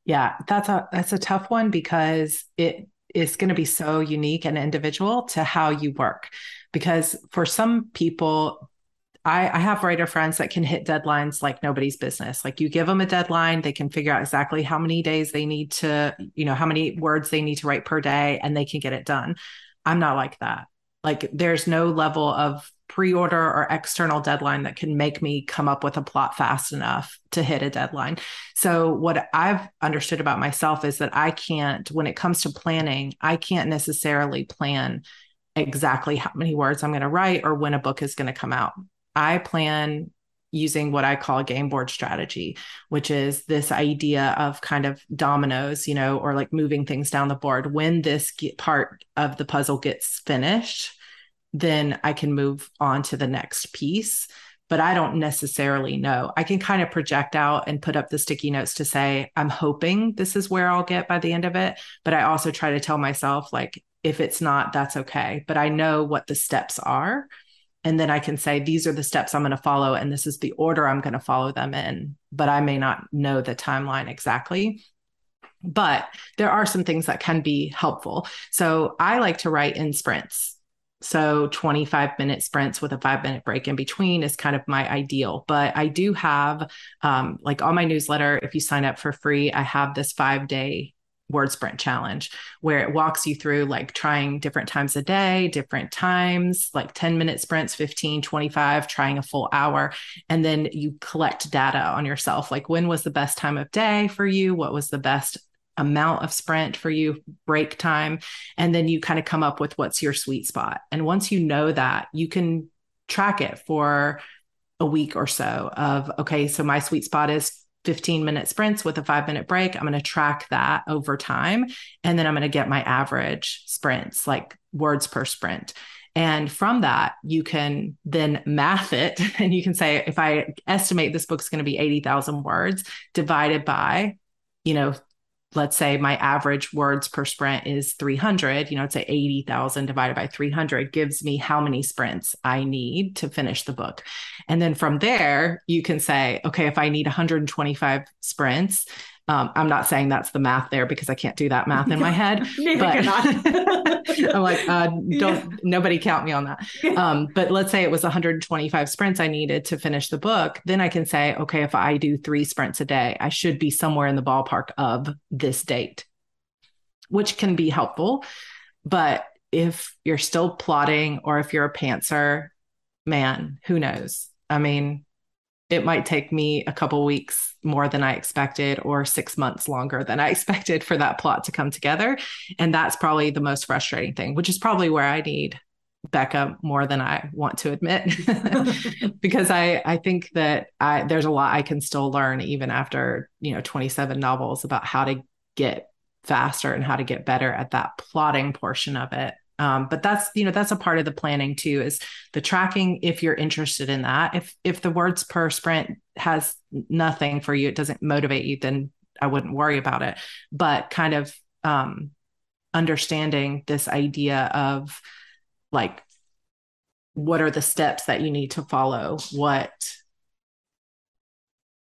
[SPEAKER 2] Yeah, that's a that's a tough one because it is going to be so unique and individual to how you work. Because for some people, I, I, have writer friends that can hit deadlines like nobody's business. Like you give them a deadline, they can figure out exactly how many days they need to, you know, how many words they need to write per day, and they can get it done. I'm not like that. Like there's no level of pre-order or external deadline that can make me come up with a plot fast enough to hit a deadline. So what I've understood about myself is that I can't when it comes to planning, I can't necessarily plan exactly how many words I'm going to write or when a book is going to come out. I plan using what I call a game board strategy, which is this idea of kind of dominoes, you know, or like moving things down the board. When this part of the puzzle gets finished, then I can move on to the next piece. But I don't necessarily know. I can kind of project out and put up the sticky notes to say, I'm hoping this is where I'll get by the end of it. But I also try to tell myself, like, if it's not, that's okay. But I know what the steps are. And then I can say, these are the steps I'm going to follow, and this is the order I'm going to follow them in. But I may not know the timeline exactly but there are some things that can be helpful. So I like to write in sprints. So 25 minute sprints with a five minute break in between is kind of my ideal. But I do have, um, like on my newsletter, if you sign up for free, I have this five day word sprint challenge where it walks you through like trying different times a day, different times, like 10 minute sprints, 15, 25, trying a full hour. And then you collect data on yourself. Like when was the best time of day for you? What was the best amount of sprint for you, break time, and then you kind of come up with what's your sweet spot. And once you know that, you can track it for a week or so of okay, so my sweet spot is 15 minute sprints with a 5 minute break. I'm going to track that over time and then I'm going to get my average sprints like words per sprint. And from that, you can then math it and you can say, if I estimate this book's going to be 80,000 words divided by, you know, let's say my average words per sprint is 300, you know, it's say 80,000 divided by 300 gives me how many sprints I need to finish the book. And then from there, you can say, okay, if I need 125 sprints, um, I'm not saying that's the math there because I can't do that math in my head. but I'm like, uh, don't yeah. nobody count me on that. Um, but let's say it was 125 sprints I needed to finish the book. Then I can say, okay, if I do three sprints a day, I should be somewhere in the ballpark of this date, which can be helpful. But if you're still plotting or if you're a pantser, man, who knows? I mean, it might take me a couple weeks more than I expected or six months longer than I expected for that plot to come together. And that's probably the most frustrating thing, which is probably where I need Becca more than I want to admit because I I think that I there's a lot I can still learn even after you know 27 novels about how to get faster and how to get better at that plotting portion of it um, but that's you know that's a part of the planning too is the tracking if you're interested in that. If if the words per sprint has nothing for you it doesn't motivate you then i wouldn't worry about it. But kind of um, understanding this idea of like what are the steps that you need to follow? What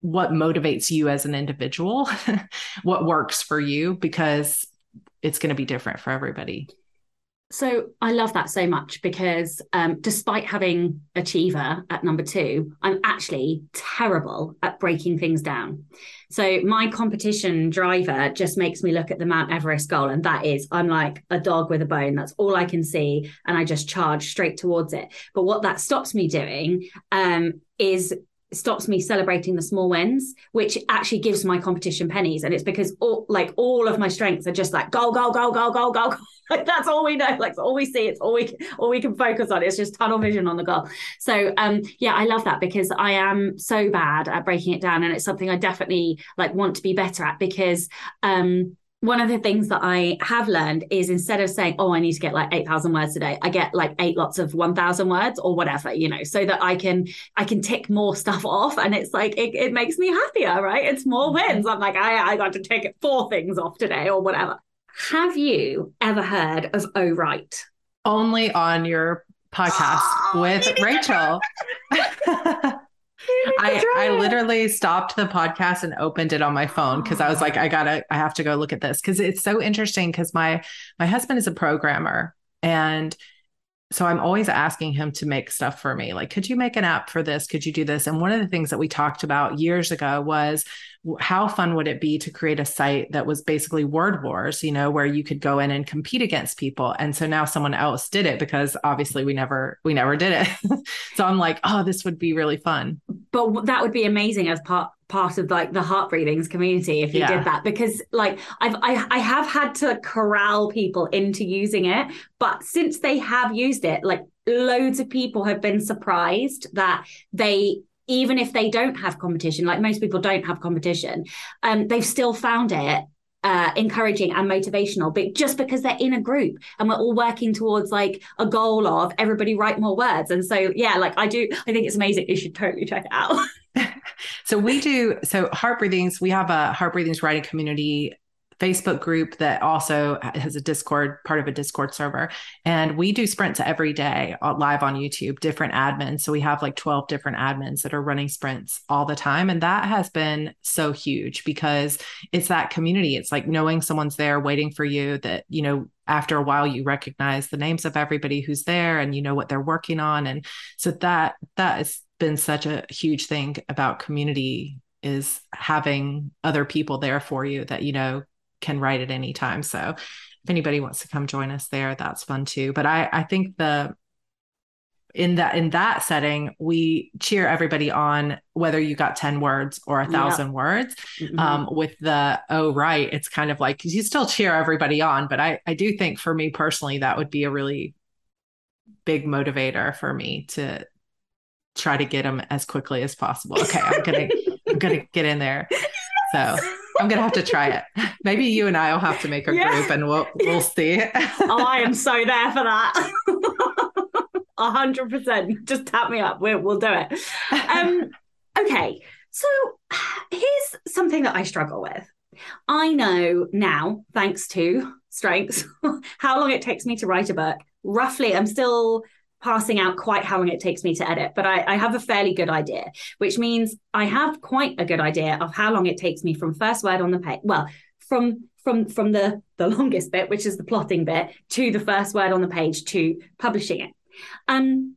[SPEAKER 2] what motivates you as an individual? What works for you? Because it's going to be different for everybody
[SPEAKER 1] So I love that so much because um, despite having achiever at number two, I'm actually terrible at breaking things down. So my competition driver just makes me look at the Mount Everest goal, and that is I'm like a dog with a bone. That's all I can see, and I just charge straight towards it. But what that stops me doing um, is stops me celebrating the small wins, which actually gives my competition pennies. And it's because all like all of my strengths are just like go, go, go, go, go, go. like that's all we know. Like all we see. It's all we all we can focus on. It's just tunnel vision on the goal. So um yeah, I love that because I am so bad at breaking it down. And it's something I definitely like want to be better at because um one of the things that I have learned is instead of saying, oh, I need to get like 8,000 words today, I get like eight lots of 1,000 words or whatever, you know, so that I can, I can tick more stuff off. And it's like, it, it makes me happier, right? It's more mm-hmm. wins. I'm like, I, I got to tick four things off today or whatever. Have you ever heard of Oh Right?
[SPEAKER 2] Only on your podcast oh, with Rachel. I, I literally stopped the podcast and opened it on my phone because I was like, I gotta, I have to go look at this because it's so interesting. Because my my husband is a programmer, and so I'm always asking him to make stuff for me. Like, could you make an app for this? Could you do this? And one of the things that we talked about years ago was how fun would it be to create a site that was basically word wars you know where you could go in and compete against people? And so now someone else did it because obviously we never we never did it. So i'm like oh this would be really fun.
[SPEAKER 1] But that would be amazing as part part of like the heart breathings community if you yeah. did that. Because like I've I, I have had to corral people into using it but since they have used it like loads of people have been surprised that they even if they don't have competition, like most people don't have competition, um, they've still found it uh, encouraging and motivational, but just because they're in a group and we're all working towards like a goal of everybody write more words. And so, yeah, like I do, I think it's amazing. You should totally check it out.
[SPEAKER 2] so we do, so Heart Breathings, we have a Heart Breathings writing community Facebook group that also has a Discord, part of a Discord server. And we do sprints every day uh, live on YouTube, different admins. So we have like 12 different admins that are running sprints all the time. And that has been so huge because it's that community. It's like knowing someone's there waiting for you that, you know, after a while you recognize the names of everybody who's there and you know what they're working on. And so that that has been such a huge thing about community is having other people there for you that you know can write at any time. So if anybody wants to come join us there, that's fun too. But I, I think the in that in that setting, we cheer everybody on whether you got 10 words or a thousand yeah. words. Mm-hmm. Um, with the oh right, it's kind of like you still cheer everybody on. But I, I do think for me personally, that would be a really big motivator for me to try to get them as quickly as possible. Okay, I'm gonna I'm gonna get in there. So I'm gonna have to try it. Maybe you and I will have to make a yeah. group and we'll we'll see.
[SPEAKER 1] oh, I am so there for that. A hundred percent. Just tap me up. We'll we'll do it. Um, okay. So here's something that I struggle with. I know now, thanks to strengths, how long it takes me to write a book. Roughly, I'm still passing out quite how long it takes me to edit, but I, I, have a fairly good idea, which means I have quite a good idea of how long it takes me from first word on the page. Well, from from from the the longest bit, which is the plotting bit, to the first word on the page to publishing it. Um,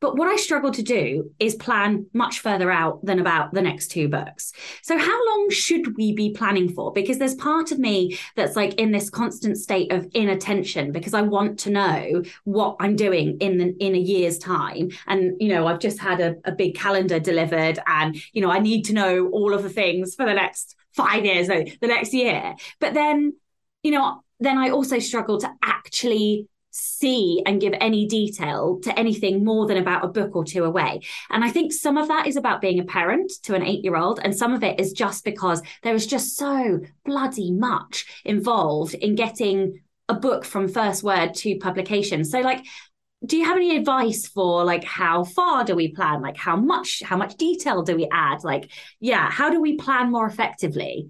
[SPEAKER 1] but what I struggle to do is plan much further out than about the next two books. So, how long should we be planning for? Because there's part of me that's like in this constant state of inattention because I want to know what I'm doing in the, in a year's time. And you know, I've just had a, a big calendar delivered, and you know, I need to know all of the things for the next five years, the next year. But then, you know, then I also struggle to actually see and give any detail to anything more than about a book or two away. And I think some of that is about being a parent to an eight year old, and some of it is just because there is just so bloody much involved in getting a book from first word to publication. So, like, do you have any advice for like how far do we plan like how much how much detail do we add like yeah how do we plan more effectively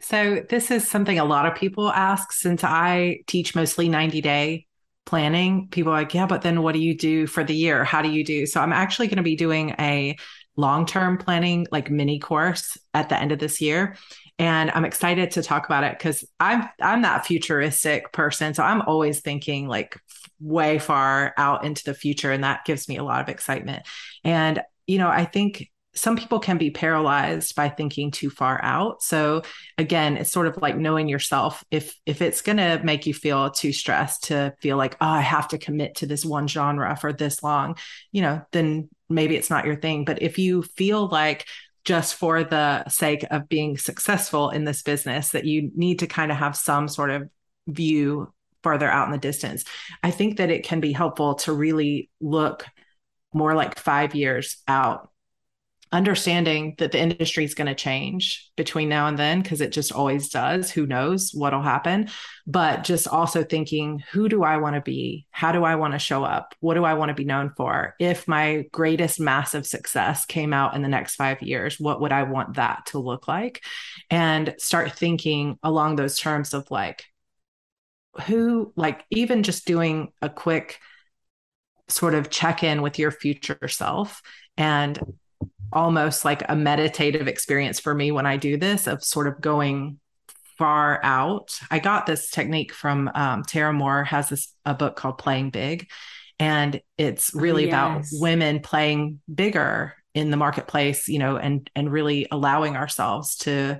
[SPEAKER 2] so this is something a lot of people ask since i teach mostly 90 day planning, people are like, yeah, but then what do you do for the year? How do you do? So I'm actually going to be doing a long term planning, like mini course at the end of this year. And I'm excited to talk about it because I'm I'm that futuristic person. So I'm always thinking like way far out into the future. And that gives me a lot of excitement. And, you know, I think some people can be paralyzed by thinking too far out. So again it's sort of like knowing yourself if if it's going to make you feel too stressed to feel like oh i have to commit to this one genre for this long you know then maybe it's not your thing. But if you feel like just for the sake of being successful in this business that you need to kind of have some sort of view farther out in the distance i think that it can be helpful to really look more like 5 years out understanding that the industry is going to change between now and then because it just always does. Who knows what'll happen? But just also thinking who do i want to be? How do i want to show up? What do i want to be known for? If my greatest massive success came out in the next 5 years what would i want that to look like? And start thinking along those terms of like who like even just doing a quick sort of check in with your future self and almost like a meditative experience for me when I do this of sort of going far out. I got this technique from um, Tara Mohr has this a book called Playing Big, and it's really yes. about women playing bigger in the marketplace, you know, and and really allowing ourselves to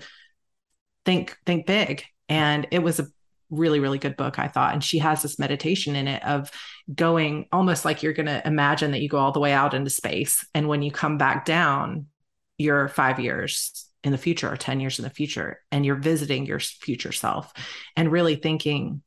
[SPEAKER 2] think think big. And it was a really really good book i thought. And she has this meditation in it of going almost like you're going to imagine that you go all the way out into space. And when you come back down you're 5 years in the future or 10 years in the future and you're visiting your future self and really thinking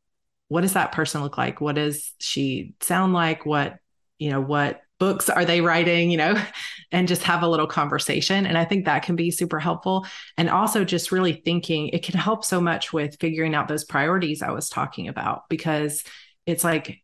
[SPEAKER 2] what does that person look like? What does she sound like? What you know what books are they writing, you know, and just have a little conversation. And I think that can be super helpful. And also just really thinking it can help so much with figuring out those priorities I was talking about because it's like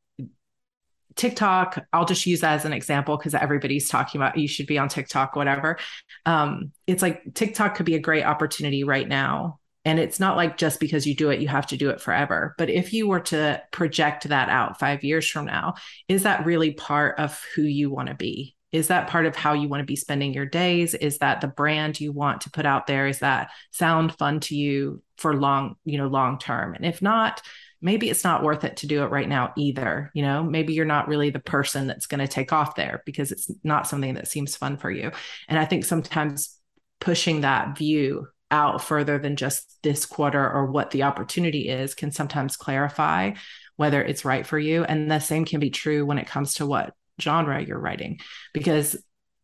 [SPEAKER 2] TikTok, I'll just use that as an example because everybody's talking about you should be on TikTok, whatever. Um, it's like TikTok could be a great opportunity right now and it's not like just because you do it, you have to do it forever. But if you were to project that out five years from now, is that really part of who you want to be? Is that part of how you want to be spending your days? Is that the brand you want to put out there? Is that sound fun to you for long, you know, long term? And if not, maybe it's not worth it to do it right now either. You know, maybe you're not really the person that's going to take off there because it's not something that seems fun for you. And I think sometimes pushing that view out further than just this quarter or what the opportunity is can sometimes clarify whether it's right for you. And the same can be true when it comes to what genre you're writing, because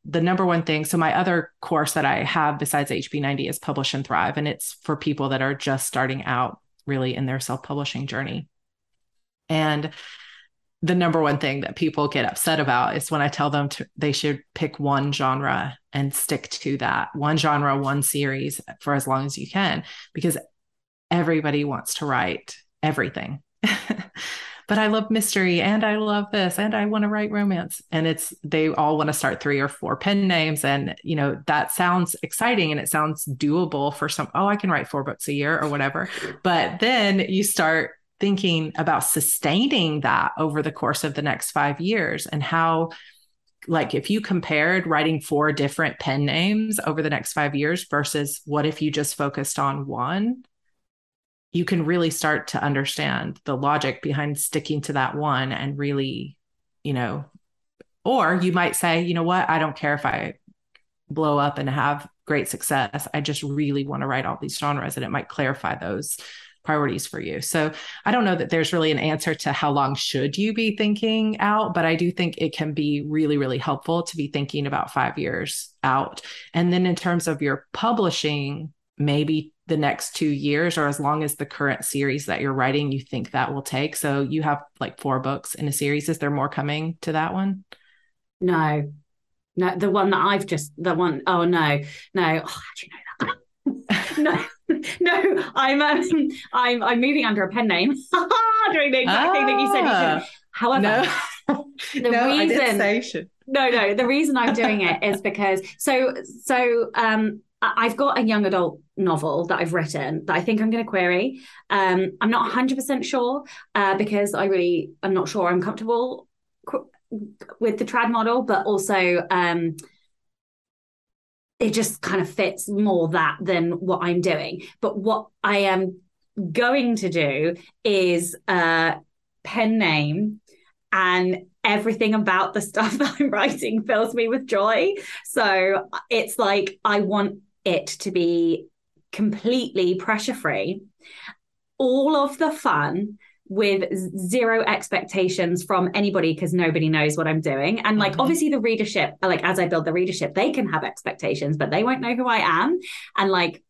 [SPEAKER 2] the number one thing so my other course that i have besides hb90 is publish and thrive and it's for people that are just starting out really in their self-publishing journey and the number one thing that people get upset about is when I tell them to, they should pick one genre and stick to that one genre, one series for as long as you can, because everybody wants to write everything. but I love mystery and I love this and I want to write romance. And it's, they all want to start three or four pen names. And, you know, that sounds exciting and it sounds doable for some, oh, I can write four books a year or whatever. But then you start thinking about sustaining that over the course of the next five years and how like if you compared writing four different pen names over the next five years versus what if you just focused on one you can really start to understand the logic behind sticking to that one and really you know or you might say you know what? I don't care if i blow up and have great success. I just really want to write all these genres and it might clarify those priorities for you. So I don't know that there's really an answer to how long should you be thinking out, but I do think it can be really, really helpful to be thinking about five years out. And then in terms of your publishing, maybe the next two years or as long as the current series that you're writing you think that will take. So you have like four books in a series. Is there more coming to that one?
[SPEAKER 1] No. No the one that i've just the one oh no no. Oh, how do you know that? No no, I'm um, I'm I'm moving under a pen name doing the exact ah, thing that you said you should. Ah. However,
[SPEAKER 2] no, the no, reason
[SPEAKER 1] no no the reason I'm doing it is because so so um I've got a young adult novel that I've written that I think I'm going to query. Um, I'm not 100% sure uh, because I really I'm not sure I'm comfortable qu- with the trad model, but also um, it just kind of fits more that than what I'm doing. But what I am going to do is uh pen name and everything about the stuff that I'm writing fills me with joy. So it's like I want it to be completely pressure free. All of the fun with zero expectations from anybody because nobody knows what I'm doing. And like, mm-hmm. obviously, the readership, like, as I build the readership, they can have expectations, but they won't know who I am. And like,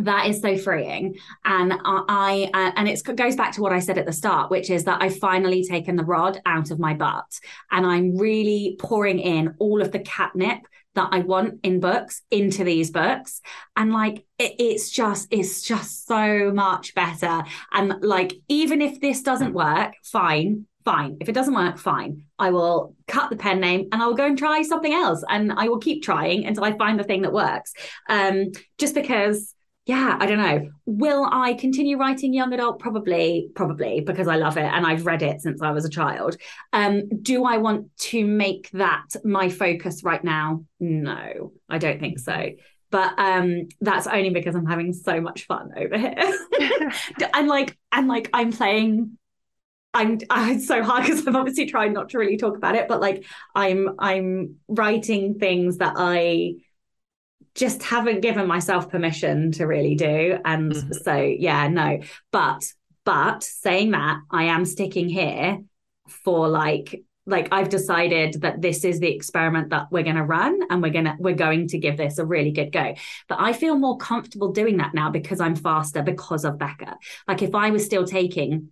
[SPEAKER 1] that is so freeing and i, I uh, and it goes back to what i said at the start which is that i've finally taken the rod out of my butt and i'm really pouring in all of the catnip that i want in books into these books. And like it, it's just it's just so much better. And like even if this doesn't work fine fine. If it doesn't work fine. I will cut the pen name and i will go and try something else. And i will keep trying until i find the thing that works. Um just because yeah, I don't know. Will I continue writing young adult? Probably, probably because I love it and I've read it since I was a child. Um, do I want to make that my focus right now? No, I don't think so. But um, that's only because I'm having so much fun over here. and like, and like, I'm playing I'm it's so hard because I'm obviously trying not to really talk about it, but like I'm I'm writing things that I just haven't given myself permission to really do. And mm-hmm. so, yeah, no. But, but saying that, I am sticking here for like, like I've decided that this is the experiment that we're going to run and we're going to we're going to give this a really good go. But I feel more comfortable doing that now because I'm faster because of Becca. Like if I was still taking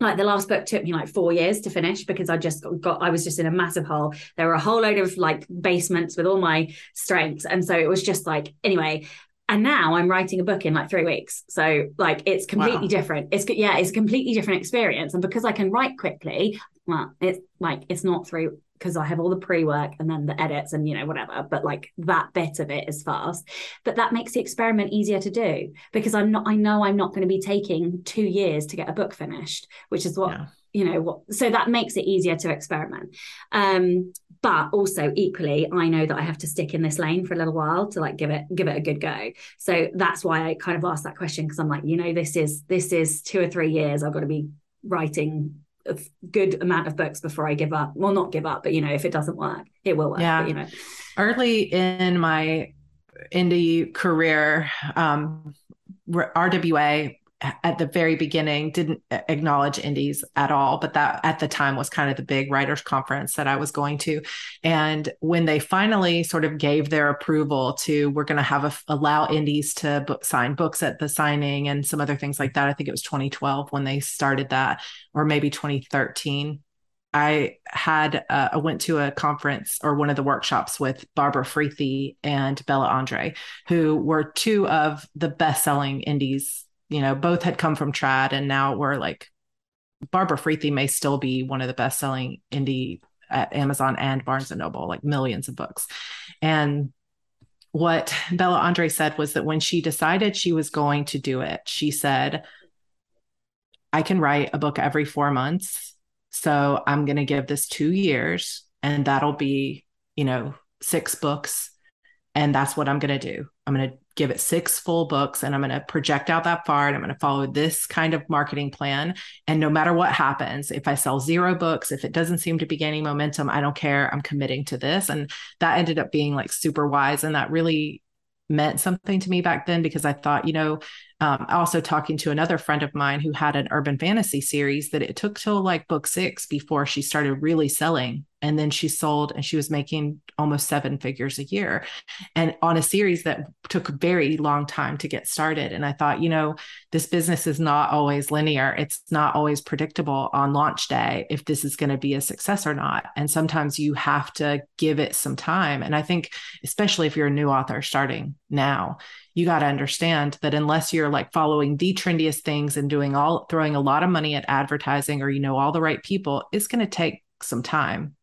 [SPEAKER 1] like the last book took me like four years to finish because I just got, I was just in a massive hole. There were a whole load of like basements with all my strengths. And so it was just like, anyway. And now I'm writing a book in like three weeks. So like it's completely wow. different. It's yeah, it's a completely different experience. And because I can write quickly, well, it's like it's not three because I have all the pre-work and then the edits and you know whatever but like that bit of it is fast. But that makes the experiment easier to do because I'm not I know I'm not going to be taking 2 years to get a book finished which is what yeah. you know what so that makes it easier to experiment. Um but also equally I know that I have to stick in this lane for a little while to like give it give it a good go. So that's why I kind of asked that question because I'm like you know this is this is 2 or 3 years I've got to be writing a good amount of books before I give up. Well, not give up, but you know, if it doesn't work, it will work. Yeah. But, you know,
[SPEAKER 2] early in my indie career, um, RWA at the very beginning didn't acknowledge indies at all but that at the time was kind of the big writers conference that i was going to. And when they finally sort of gave their approval to we're going to have a, allow indies to book, sign books at the signing and some other things like that i think it was 2012 when they started that or maybe 2013 I had uh, I went to a conference or one of the workshops with Barbara Freethy and Bella Andre, who were two of the best-selling indies you know, both had come from trad and now we're like Barbara Freethy may still be one of the best selling indie at Amazon and Barnes and Noble, like millions of books. And what Bella Andre said was that when she decided she was going to do it, she said, I can write a book every four months. So I'm going to give this two years and that'll be, you know, six books. And that's what I'm going to do. I'm going to give it six full books and I'm going to project out that far and I'm going to follow this kind of marketing plan. And no matter what happens, if I sell zero books, if it doesn't seem to be gaining momentum, I don't care. I'm committing to this. And that ended up being like super wise. And that really meant something to me back then because I thought, you know, um, also talking to another friend of mine who had an urban fantasy series that it took till like book six before she started really selling. And then she sold and she was making almost seven figures a year and on a series that took a very long time to get started. And i thought you know this business is not always linear. It's not always predictable on launch day if this is going to be a success or not. And sometimes you have to give it some time. And i think especially if you're a new author starting now you got to understand that unless you're like following the trendiest things and doing all throwing a lot of money at advertising or you know all the right people it's going to take some time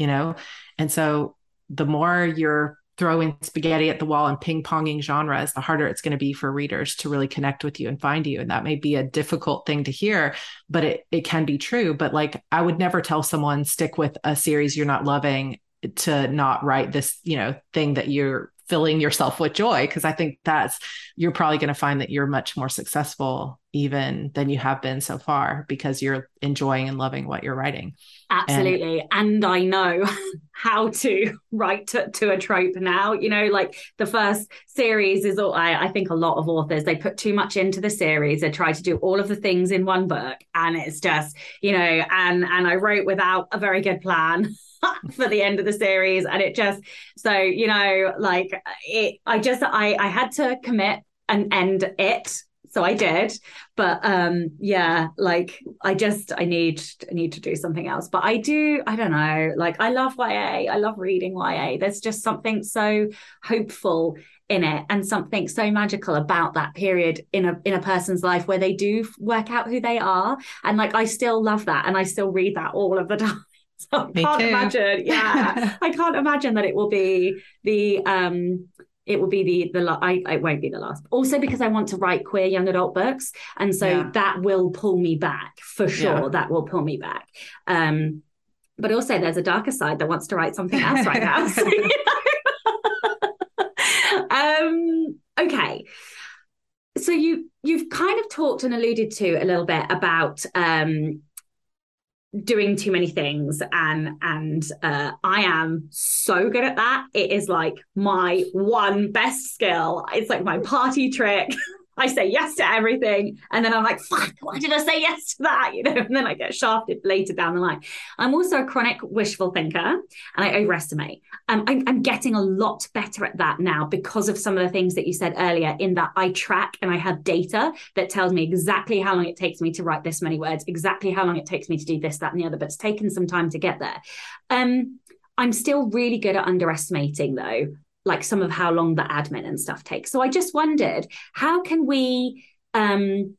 [SPEAKER 2] you know? And so the more you're throwing spaghetti at the wall and ping ponging genres, the harder it's going to be for readers to really connect with you and find you. And that may be a difficult thing to hear, but it, it can be true. But like, I would never tell someone stick with a series you're not loving to not write this, you know, thing that you're filling yourself with joy because i think that's you're probably going to find that you're much more successful even than you have been so far because you're enjoying and loving what you're writing.
[SPEAKER 1] Absolutely. And, and i know how to write to, to, a trope now you know like the first series is all I, I think a lot of authors they put too much into the series they try to do all of the things in one book and it's just you know and and i wrote without a very good plan for the end of the series. And it just so you know like it i just i i had to commit and end it. So i did. But um yeah like i just i need i need to do something else. But i do i don't know. Like i love ya i love reading ya there's just something so hopeful in it and something so magical about that period in a in a person's life where they do work out who they are. And like I still love that. And I still read that all of the time so I Me can't too. imagine yeah I can't imagine that it will be the um it will be the the I it won't be the last. Also because I want to write queer young adult books, and so yeah. that will pull me back for sure. Yeah. That will pull me back. Um, but also there's a darker side that wants to write something else right now. So, you know? um, okay. So you you've kind of talked and alluded to a little bit about um, doing too many things and and uh, i am so good at that. It is like my one best skill. It's like my party trick I say yes to everything. And then I'm like, fuck, why did I say yes to that? You know, and then I get shafted later down the line. I'm also a chronic wishful thinker and I overestimate. Um, I'm, I'm getting a lot better at that now because of some of the things that you said earlier, in that I track and I have data that tells me exactly how long it takes me to write this many words, exactly how long it takes me to do this, that, and the other. But it's taken some time to get there. Um, I'm still really good at underestimating though like some of how long the admin and stuff takes. So I just wondered, how can we um,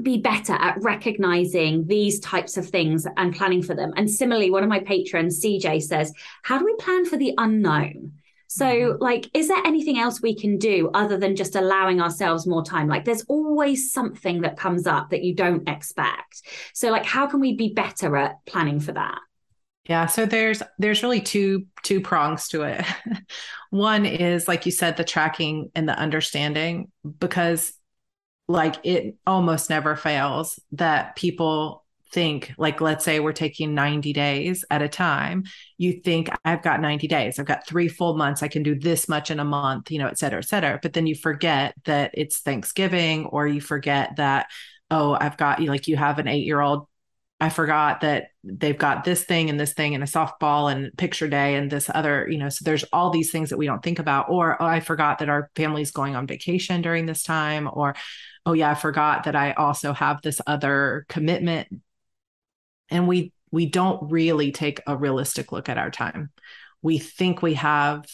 [SPEAKER 1] be better at recognizing these types of things and planning for them? And similarly, one of my patrons, CJ, says, how do we plan for the unknown? So, mm-hmm. like, is there anything else we can do other than just allowing ourselves more time? Like, there's always something that comes up that you don't expect. So, like, how can we be better at planning for that?
[SPEAKER 2] Yeah, so there's there's really two two prongs to it. One is like you said the tracking and the understanding because like it almost never fails that people think like let's say we're taking 90 days at a time you think i've got 90 days i've got three full months i can do this much in a month you know et cetera et cetera but then you forget that it's thanksgiving or you forget that oh i've got you like you have an eight year old I forgot that they've got this thing and this thing and a softball and picture day and this other, you know, so there's all these things that we don't think about. Or, oh, I forgot that our family's going on vacation during this time. Or, oh, yeah, I forgot that I also have this other commitment. And we, we don't really take a realistic look at our time. We think we have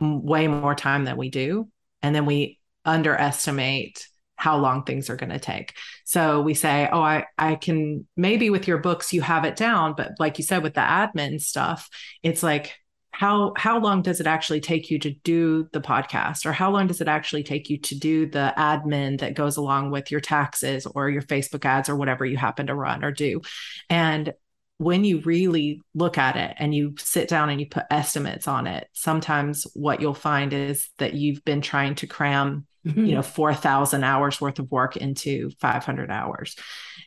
[SPEAKER 2] way more time than we do. And then we underestimate how long things are going to take. So we say, oh, I, I can maybe with your books, you have it down. But like you said, with the admin stuff, it's like, how how long does it actually take you to do the podcast or how long does it actually take you to do the admin that goes along with your taxes or your facebook ads or whatever you happen to run or do and when you really look at it and you sit down and you put estimates on it sometimes what you'll find is that you've been trying to cram mm-hmm. you know 4000 hours worth of work into 500 hours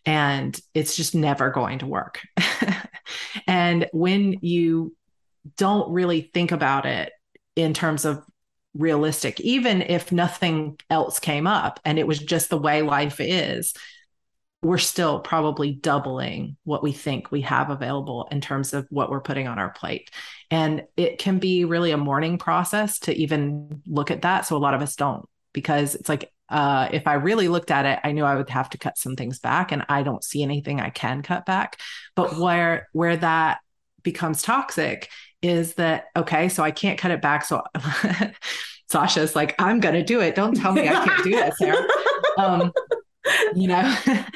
[SPEAKER 2] and it's just never going to work and when you don't really think about it in terms of realistic even if nothing else came up and it was just the way life is we're still probably doubling what we think we have available in terms of what we're putting on our plate. And it can be really a mourning process to even look at that. So a lot of us don't because it's like uh, if I really looked at it, I knew I would have to cut some things back, and I don't see anything I can cut back. But where where that becomes toxic is that okay, so I can't cut it back. So Sacha's like, I'm gonna do it. Don't tell me I can't do it, Sarra. Um, you know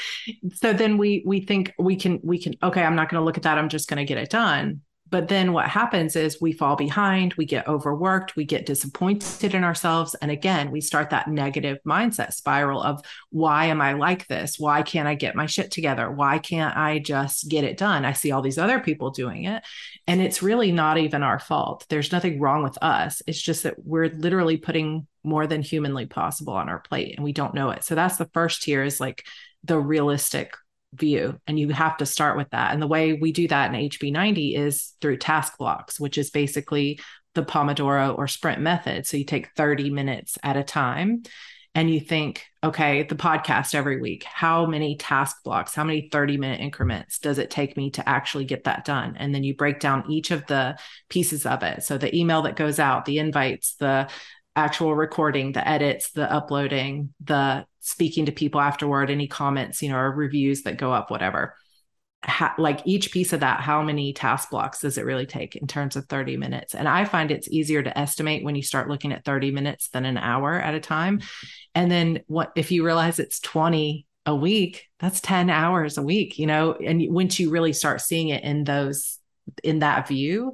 [SPEAKER 2] so then we we think we can we can okay i'm not going to look at that i'm just going to get it done but then what happens is we fall behind, we get overworked, we get disappointed in ourselves. And again, we start that negative mindset spiral of why am I like this? Why can't I get my shit together? Why can't I just get it done? I see all these other people doing it. And it's really not even our fault. There's nothing wrong with us. It's just that we're literally putting more than humanly possible on our plate and we don't know it. So that's the first tier is like the realistic view and you have to start with that. And the way we do that in hb90 is through task blocks which is basically the pomodoro or sprint method. So you take 30 minutes at a time and you think okay the podcast every week how many task blocks how many 30 minute increments does it take me to actually get that done? And then you break down each of the pieces of it. So the email that goes out the invites the actual recording, the edits, the uploading, the speaking to people afterward, any comments, you know, or reviews that go up, whatever. Ha- like each piece of that, how many task blocks does it really take in terms of 30 minutes? And I find it's easier to estimate when you start looking at 30 minutes than an hour at a time. And then what if you realize it's 20 a week, that's 10 hours a week, you know, and once you really start seeing it in those, in that view,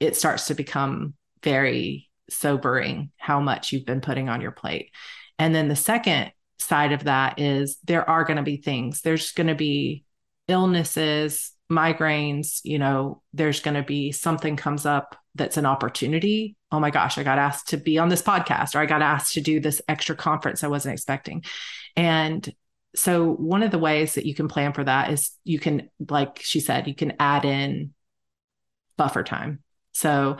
[SPEAKER 2] it starts to become very sobering how much you've been putting on your plate. And then the second side of that is there are going to be things, there's going to be illnesses, migraines, you know, there's going to be something comes up that's an opportunity. Oh my gosh, I got asked to be on this podcast or I got asked to do this extra conference I wasn't expecting. And so one of the ways that you can plan for that is you can like she said you can add in buffer time. So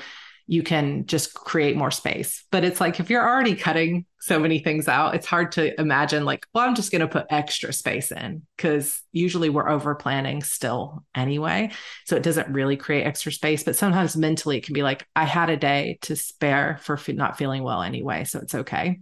[SPEAKER 2] you can just create more space. But it's like if you're already cutting so many things out, it's hard to imagine, like, well, I'm just going to put extra space in because usually we're over planning still anyway. So it doesn't really create extra space. But sometimes mentally, it can be like, I had a day to spare for not feeling well anyway. So it's okay.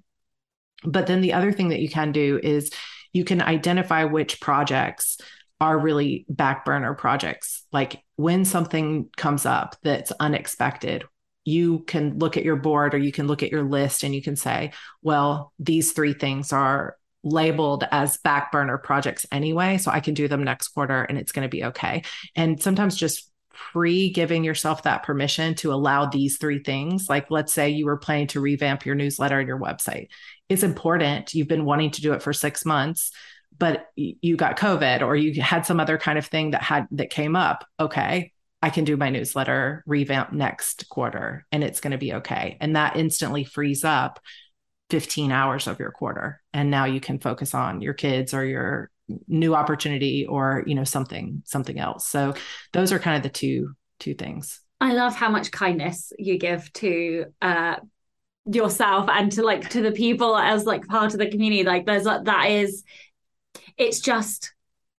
[SPEAKER 2] But then the other thing that you can do is you can identify which projects are really back burner projects. Like when something comes up that's unexpected, you can look at your board or you can look at your list and you can say, well, these three things are labeled as back burner projects anyway. So I can do them next quarter and it's going to be okay. And sometimes just free giving yourself that permission to allow these three things. Like, let's say you were planning to revamp your newsletter and your website. It's important. You've been wanting to do it for six months but you got covid or you had some other kind of thing that had that came up okay I can do my newsletter revamp next quarter and it's going to be okay. And that instantly frees up 15 hours of your quarter. And now you can focus on your kids or your new opportunity or, you know, something, something else. So those are kind of the two, two things.
[SPEAKER 1] I love how much kindness you give to, uh, yourself and to like to the people as like part of the community like there's that is it's just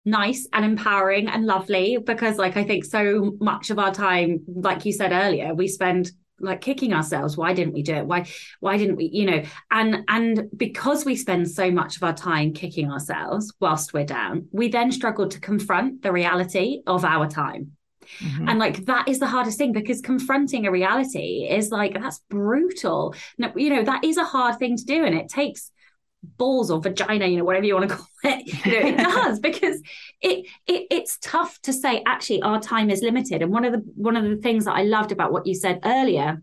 [SPEAKER 1] nice and empowering and lovely because like I think so much of our time like you said earlier we spend like kicking ourselves why didn't we do it why why didn't we you know and and because we spend so much of our time kicking ourselves whilst we're down we then struggle to confront the reality of our time Mm-hmm. And like that is the hardest thing because confronting a reality is like that's brutal. No, you know, that is a hard thing to do. And it takes balls or vagina, you know, whatever you want to call it. You know, it does because it, it it's tough to say actually our time is limited. And one of the one of the things that I loved about what you said earlier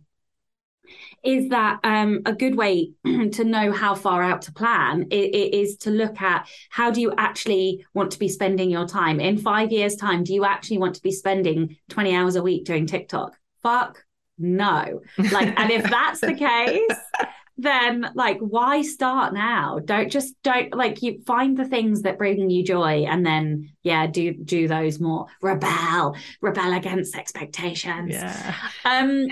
[SPEAKER 1] is that um, a good way to know how far out to plan is, is, to look at how do you actually want to be spending your time in five years time do you actually want to be spending 20 hours a week doing tiktok fuck no like and if that's the case then like why start now? Don't just don't like you find the things that bring you joy and then yeah do do those more. Rebel rebel against expectations.
[SPEAKER 2] Yeah.
[SPEAKER 1] Um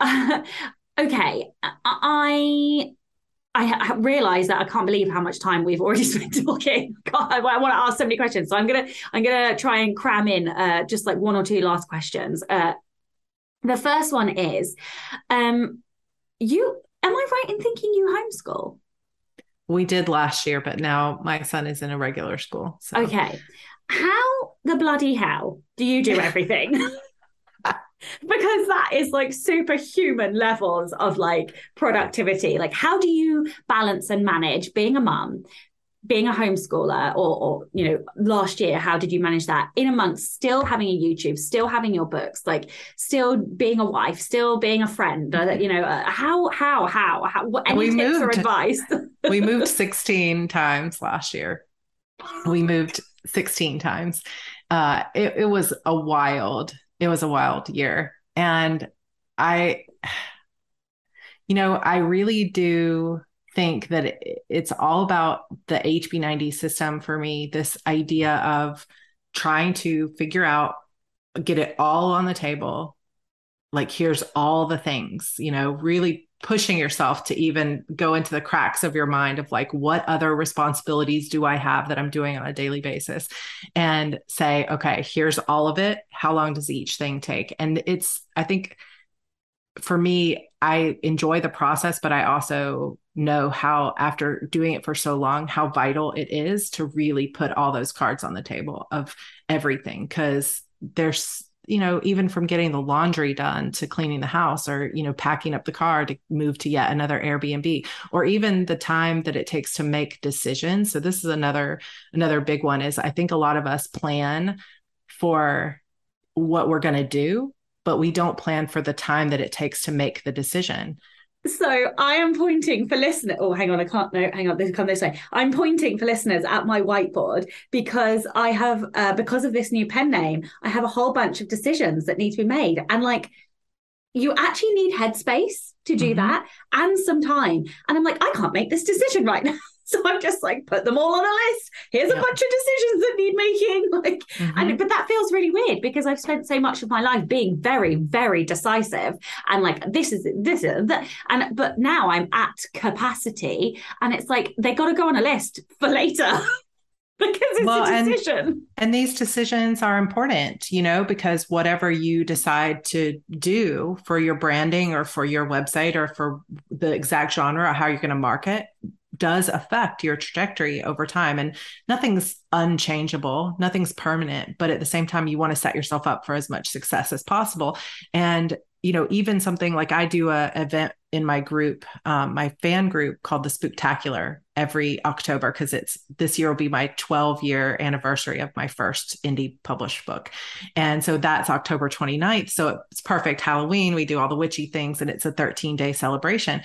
[SPEAKER 1] okay i I realize that I can't believe how much time we've already spent talking. God, I, I want to ask so many questions, so I'm gonna I'm gonna try and cram in uh, just like one or two last questions. Uh, the first one is, um, you Am I right in thinking you homeschool?
[SPEAKER 2] We did last year, but now my son is in a regular school.
[SPEAKER 1] So. Okay. How the bloody hell do you do everything? because that is like superhuman levels of like productivity. Like, how do you balance and manage being a mum, being a homeschooler or, or you know last year how did you manage that? In amongst still having a youtube still having your books like still being a wife still being a friend uh, you know uh, how how how, how what, any we tips moved, or advice?
[SPEAKER 2] We moved 16 times last year. We moved 16 times. Uh it, it was a wild it was a wild year. And i you know i really do think that it's all about the HB90 system for me. This idea of trying to figure out, get it all on the table. Like, here's all the things, you know, really pushing yourself to even go into the cracks of your mind of like, what other responsibilities do I have that I'm doing on a daily basis? And say, okay, here's all of it. How long does each thing take? And it's, I think, for me, I enjoy the process, but I also know how, after doing it for so long, how vital it is to really put all those cards on the table of everything. Cause there's, you know, even from getting the laundry done to cleaning the house or, you know, packing up the car to move to yet another Airbnb or even the time that it takes to make decisions. So this is another another big one is I think a lot of us plan for what we're going to do but we don't plan for the time that it takes to make the decision.
[SPEAKER 1] So I am pointing for listeners. Oh, hang on, I can't. No, hang on. This come this way. I'm pointing for listeners at my whiteboard because I have, uh, because of this new pen name, I have a whole bunch of decisions that need to be made, and like, you actually need headspace to do mm-hmm. that and some time. And I'm like, I can't make this decision right now. So I'm just like, put them all on a list. Here's a bunch of decisions that need making. Like, mm-hmm. and but that feels really weird because I've spent so much of my life being very, very decisive and like this is this is that. And but now I'm at capacity, and it's like they got to go on a list for later. because it's well, a decision.
[SPEAKER 2] And, and these decisions are important, you know, because whatever you decide to do for your branding or for your website or for the exact genre or how you're going to market does affect your trajectory over time. And nothing's unchangeable nothing's permanent but at the same time you want to set yourself up for as much success as possible. And you know even something like i do a event in my group um, my fan group called the spooktacular every october because it's this year will be my 12 year anniversary of my first indie published book. And so that's october 29th so it's perfect halloween. We do all the witchy things and it's a 13 day celebration.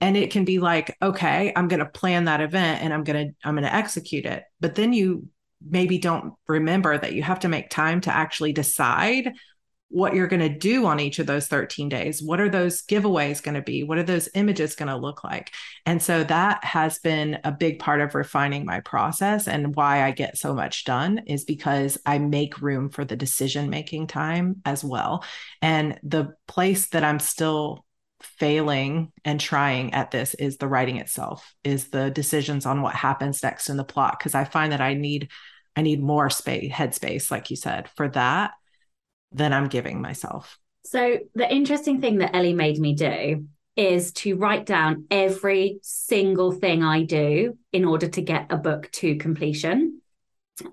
[SPEAKER 2] And it can be like okay i'm going to plan that event and i'm going to i'm going to execute it. But then you maybe don't remember that you have to make time to actually decide what you're going to do on each of those 13 days. What are those giveaways going to be? What are those images going to look like? And so that has been a big part of refining my process and why i get so much done is because i make room for the decision making time as well. And the place that i'm still failing and trying at this is the writing itself is the decisions on what happens next in the plot because i find that i need i need more space headspace like you said for that than i'm giving myself.
[SPEAKER 1] So the interesting thing that ellie made me do is to write down every single thing i do in order to get a book to completion.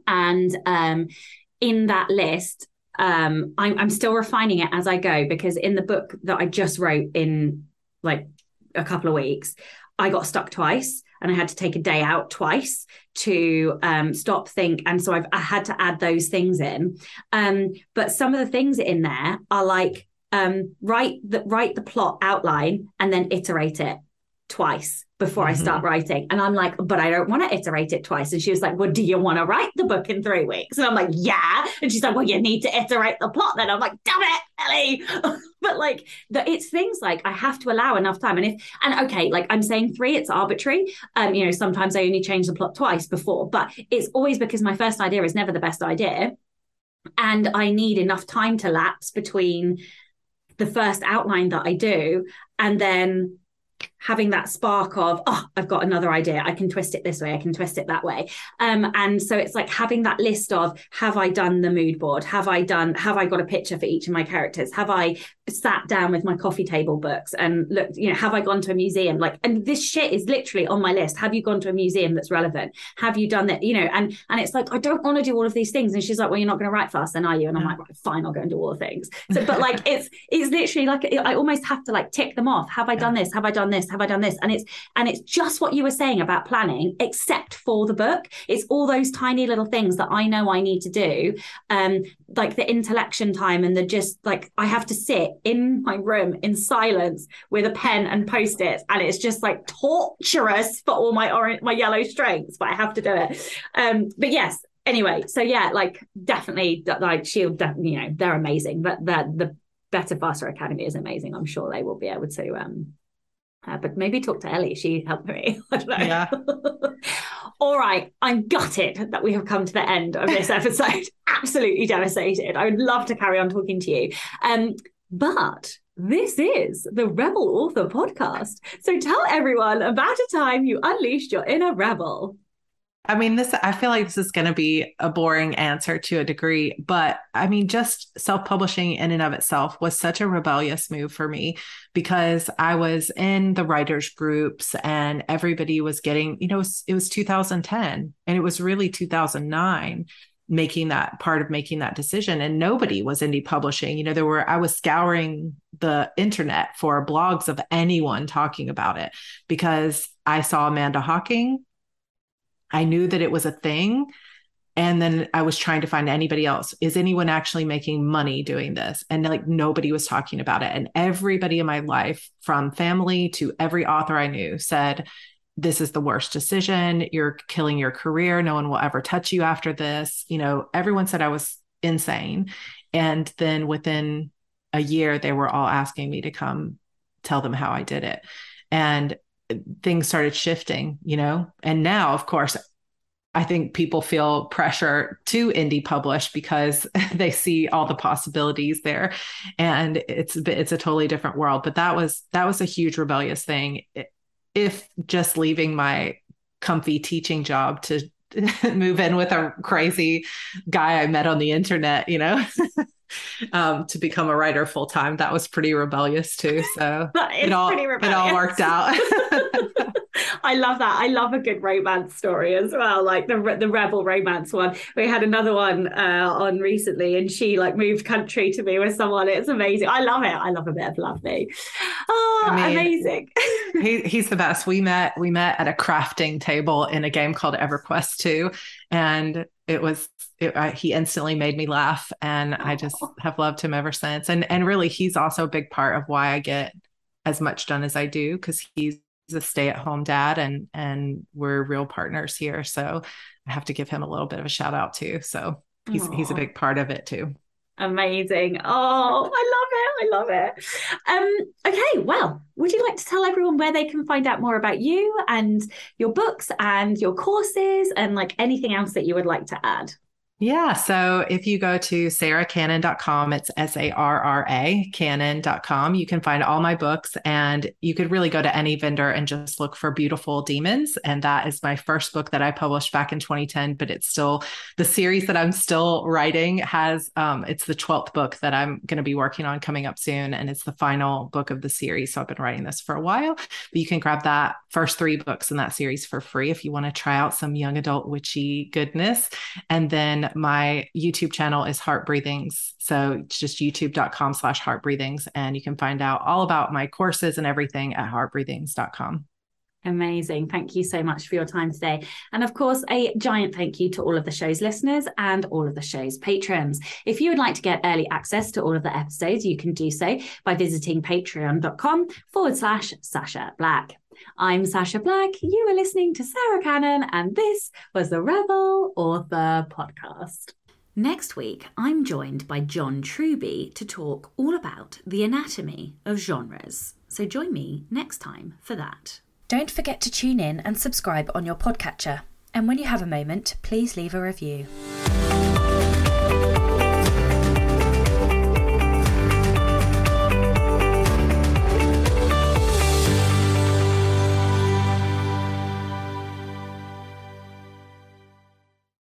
[SPEAKER 1] And um, in that list um, I'm, I'm still refining it as I go because in the book that I just wrote in like a couple of weeks, I got stuck twice and I had to take a day out twice to um, stop, think. And so I've I had to add those things in. Um, but some of the things in there are like um, write the write the plot outline and then iterate it twice before mm-hmm. I start writing. And I'm like, but I don't want to iterate it twice. And she was like, well, do you want to write the book in three weeks? And I'm like, yeah. And she's like, well, you need to iterate the plot then. I'm like, damn it, Ellie. but like the, it's things like I have to allow enough time. And if, and okay, like I'm saying three, it's arbitrary. Um, you know, sometimes I only change the plot twice before, but it's always because my first idea is never the best idea. And I need enough time to lapse between the first outline that I do and then having that spark of oh i've got another idea. I can twist it this way. I can twist it that way. Um, and so it's like having that list of have i done the mood board? Have i done have i got a picture for each of my characters? Have i sat down with my coffee table books and looked you know have i gone to a museum? Like and this shit is literally on my list. Have you gone to a museum that's relevant? Have you done that? You know and and it's like i don't want to do all of these things. And she's like well you're not going to write fast then are you? And i'm like right, fine i'll go and do all the things. So but like it's it's literally like i almost have to like tick them off. Have i done this? Have i done this? Have I done this? And it's and it's just what you were saying about planning, except for the book. It's all those tiny little things that I know I need to do. Um, like the intellection time and the just like I have to sit in my room in silence with a pen and post-its. And it's just like torturous for all my orange my yellow strengths, but I have to do it. Um, but yes, anyway, so yeah, like definitely like Shield, you know, they're amazing. But the the Better Faster Academy is amazing. I'm sure they will be able to um uh, but maybe talk to Ellie. She helped me. I don't know. Yeah. All right. I'm gutted that we have come to the end of this episode. Absolutely devastated. I would love to carry on talking to you. Um, but this is the Rebel Author podcast. So tell everyone about a time you unleashed your inner rebel.
[SPEAKER 2] I mean, this, I feel like this is going to be a boring answer to a degree, but I mean, just self publishing in and of itself was such a rebellious move for me because I was in the writers' groups and everybody was getting, you know, it was, it was 2010 and it was really 2009 making that part of making that decision and nobody was indie publishing you know there were i was scouring the internet for blogs of anyone talking about it because i saw amanda hocking I knew that it was a thing. And then I was trying to find anybody else. Is anyone actually making money doing this? And like nobody was talking about it. And everybody in my life, from family to every author I knew, said, This is the worst decision. You're killing your career. No one will ever touch you after this. You know, everyone said I was insane. And then within a year, they were all asking me to come tell them how I did it. And things started shifting, you know? And now, of course, I think people feel pressure to indie publish because they see all the possibilities there, and it's it's a totally different world. But that was that was a huge rebellious thing. If just leaving my comfy teaching job to move in with a crazy guy I met on the internet, you know, um, to become a writer full time. That was pretty rebellious too. So it all it all worked out.
[SPEAKER 1] I love that. I love a good romance story as well, like the the rebel romance one. We had another one uh, on recently, and she like moved country to be with someone. It's amazing. I love it. I love a bit of lovely. Oh, I mean, amazing.
[SPEAKER 2] he, he's the best. We met we met at a crafting table in a game called EverQuest 2, and it was it, I, he instantly made me laugh, and I just have loved him ever since. And and really, he's also a big part of why I get as much done as I do because he's a stay-at-home dad and and we're real partners here so i have to give him a little bit of a shout out too so he's Aww. he's a big part of it too
[SPEAKER 1] amazing. Oh i love it. I love it. Um okay well would you like to tell everyone where they can find out more about you and your books and your courses and like anything else that you would like to add
[SPEAKER 2] yeah. So if you go to sarracannon.com, it's S A R R A cannon.com, you can find all my books and you could really go to any vendor and just look for Beautiful Demons. And that is my first book that I published back in 2010, but it's still the series that I'm still writing has, um, it's the 12th book that I'm going to be working on coming up soon. And it's the final book of the series. So I've been writing this for a while, but you can grab that first three books in that series for free if you want to try out some young adult witchy goodness. And then my YouTube channel is Heart Breathings. So it's just youtube.com slash heart breathings. And you can find out all about my courses and everything at heartbreathings.com.
[SPEAKER 1] Amazing. Thank you so much for your time today. And of course, a giant thank you to all of the show's listeners and all of the show's patrons. If you would like to get early access to all of the episodes, you can do so by visiting patreon.com forward slash Sacha Black. I'm Sacha Black. You are listening to Sarra Cannon, and this was the Rebel Author Podcast. Next week, I'm joined by John Truby to talk all about the anatomy of genres. So join me next time for that. Don't forget to tune in and subscribe on your podcatcher. And when you have a moment, please leave a review.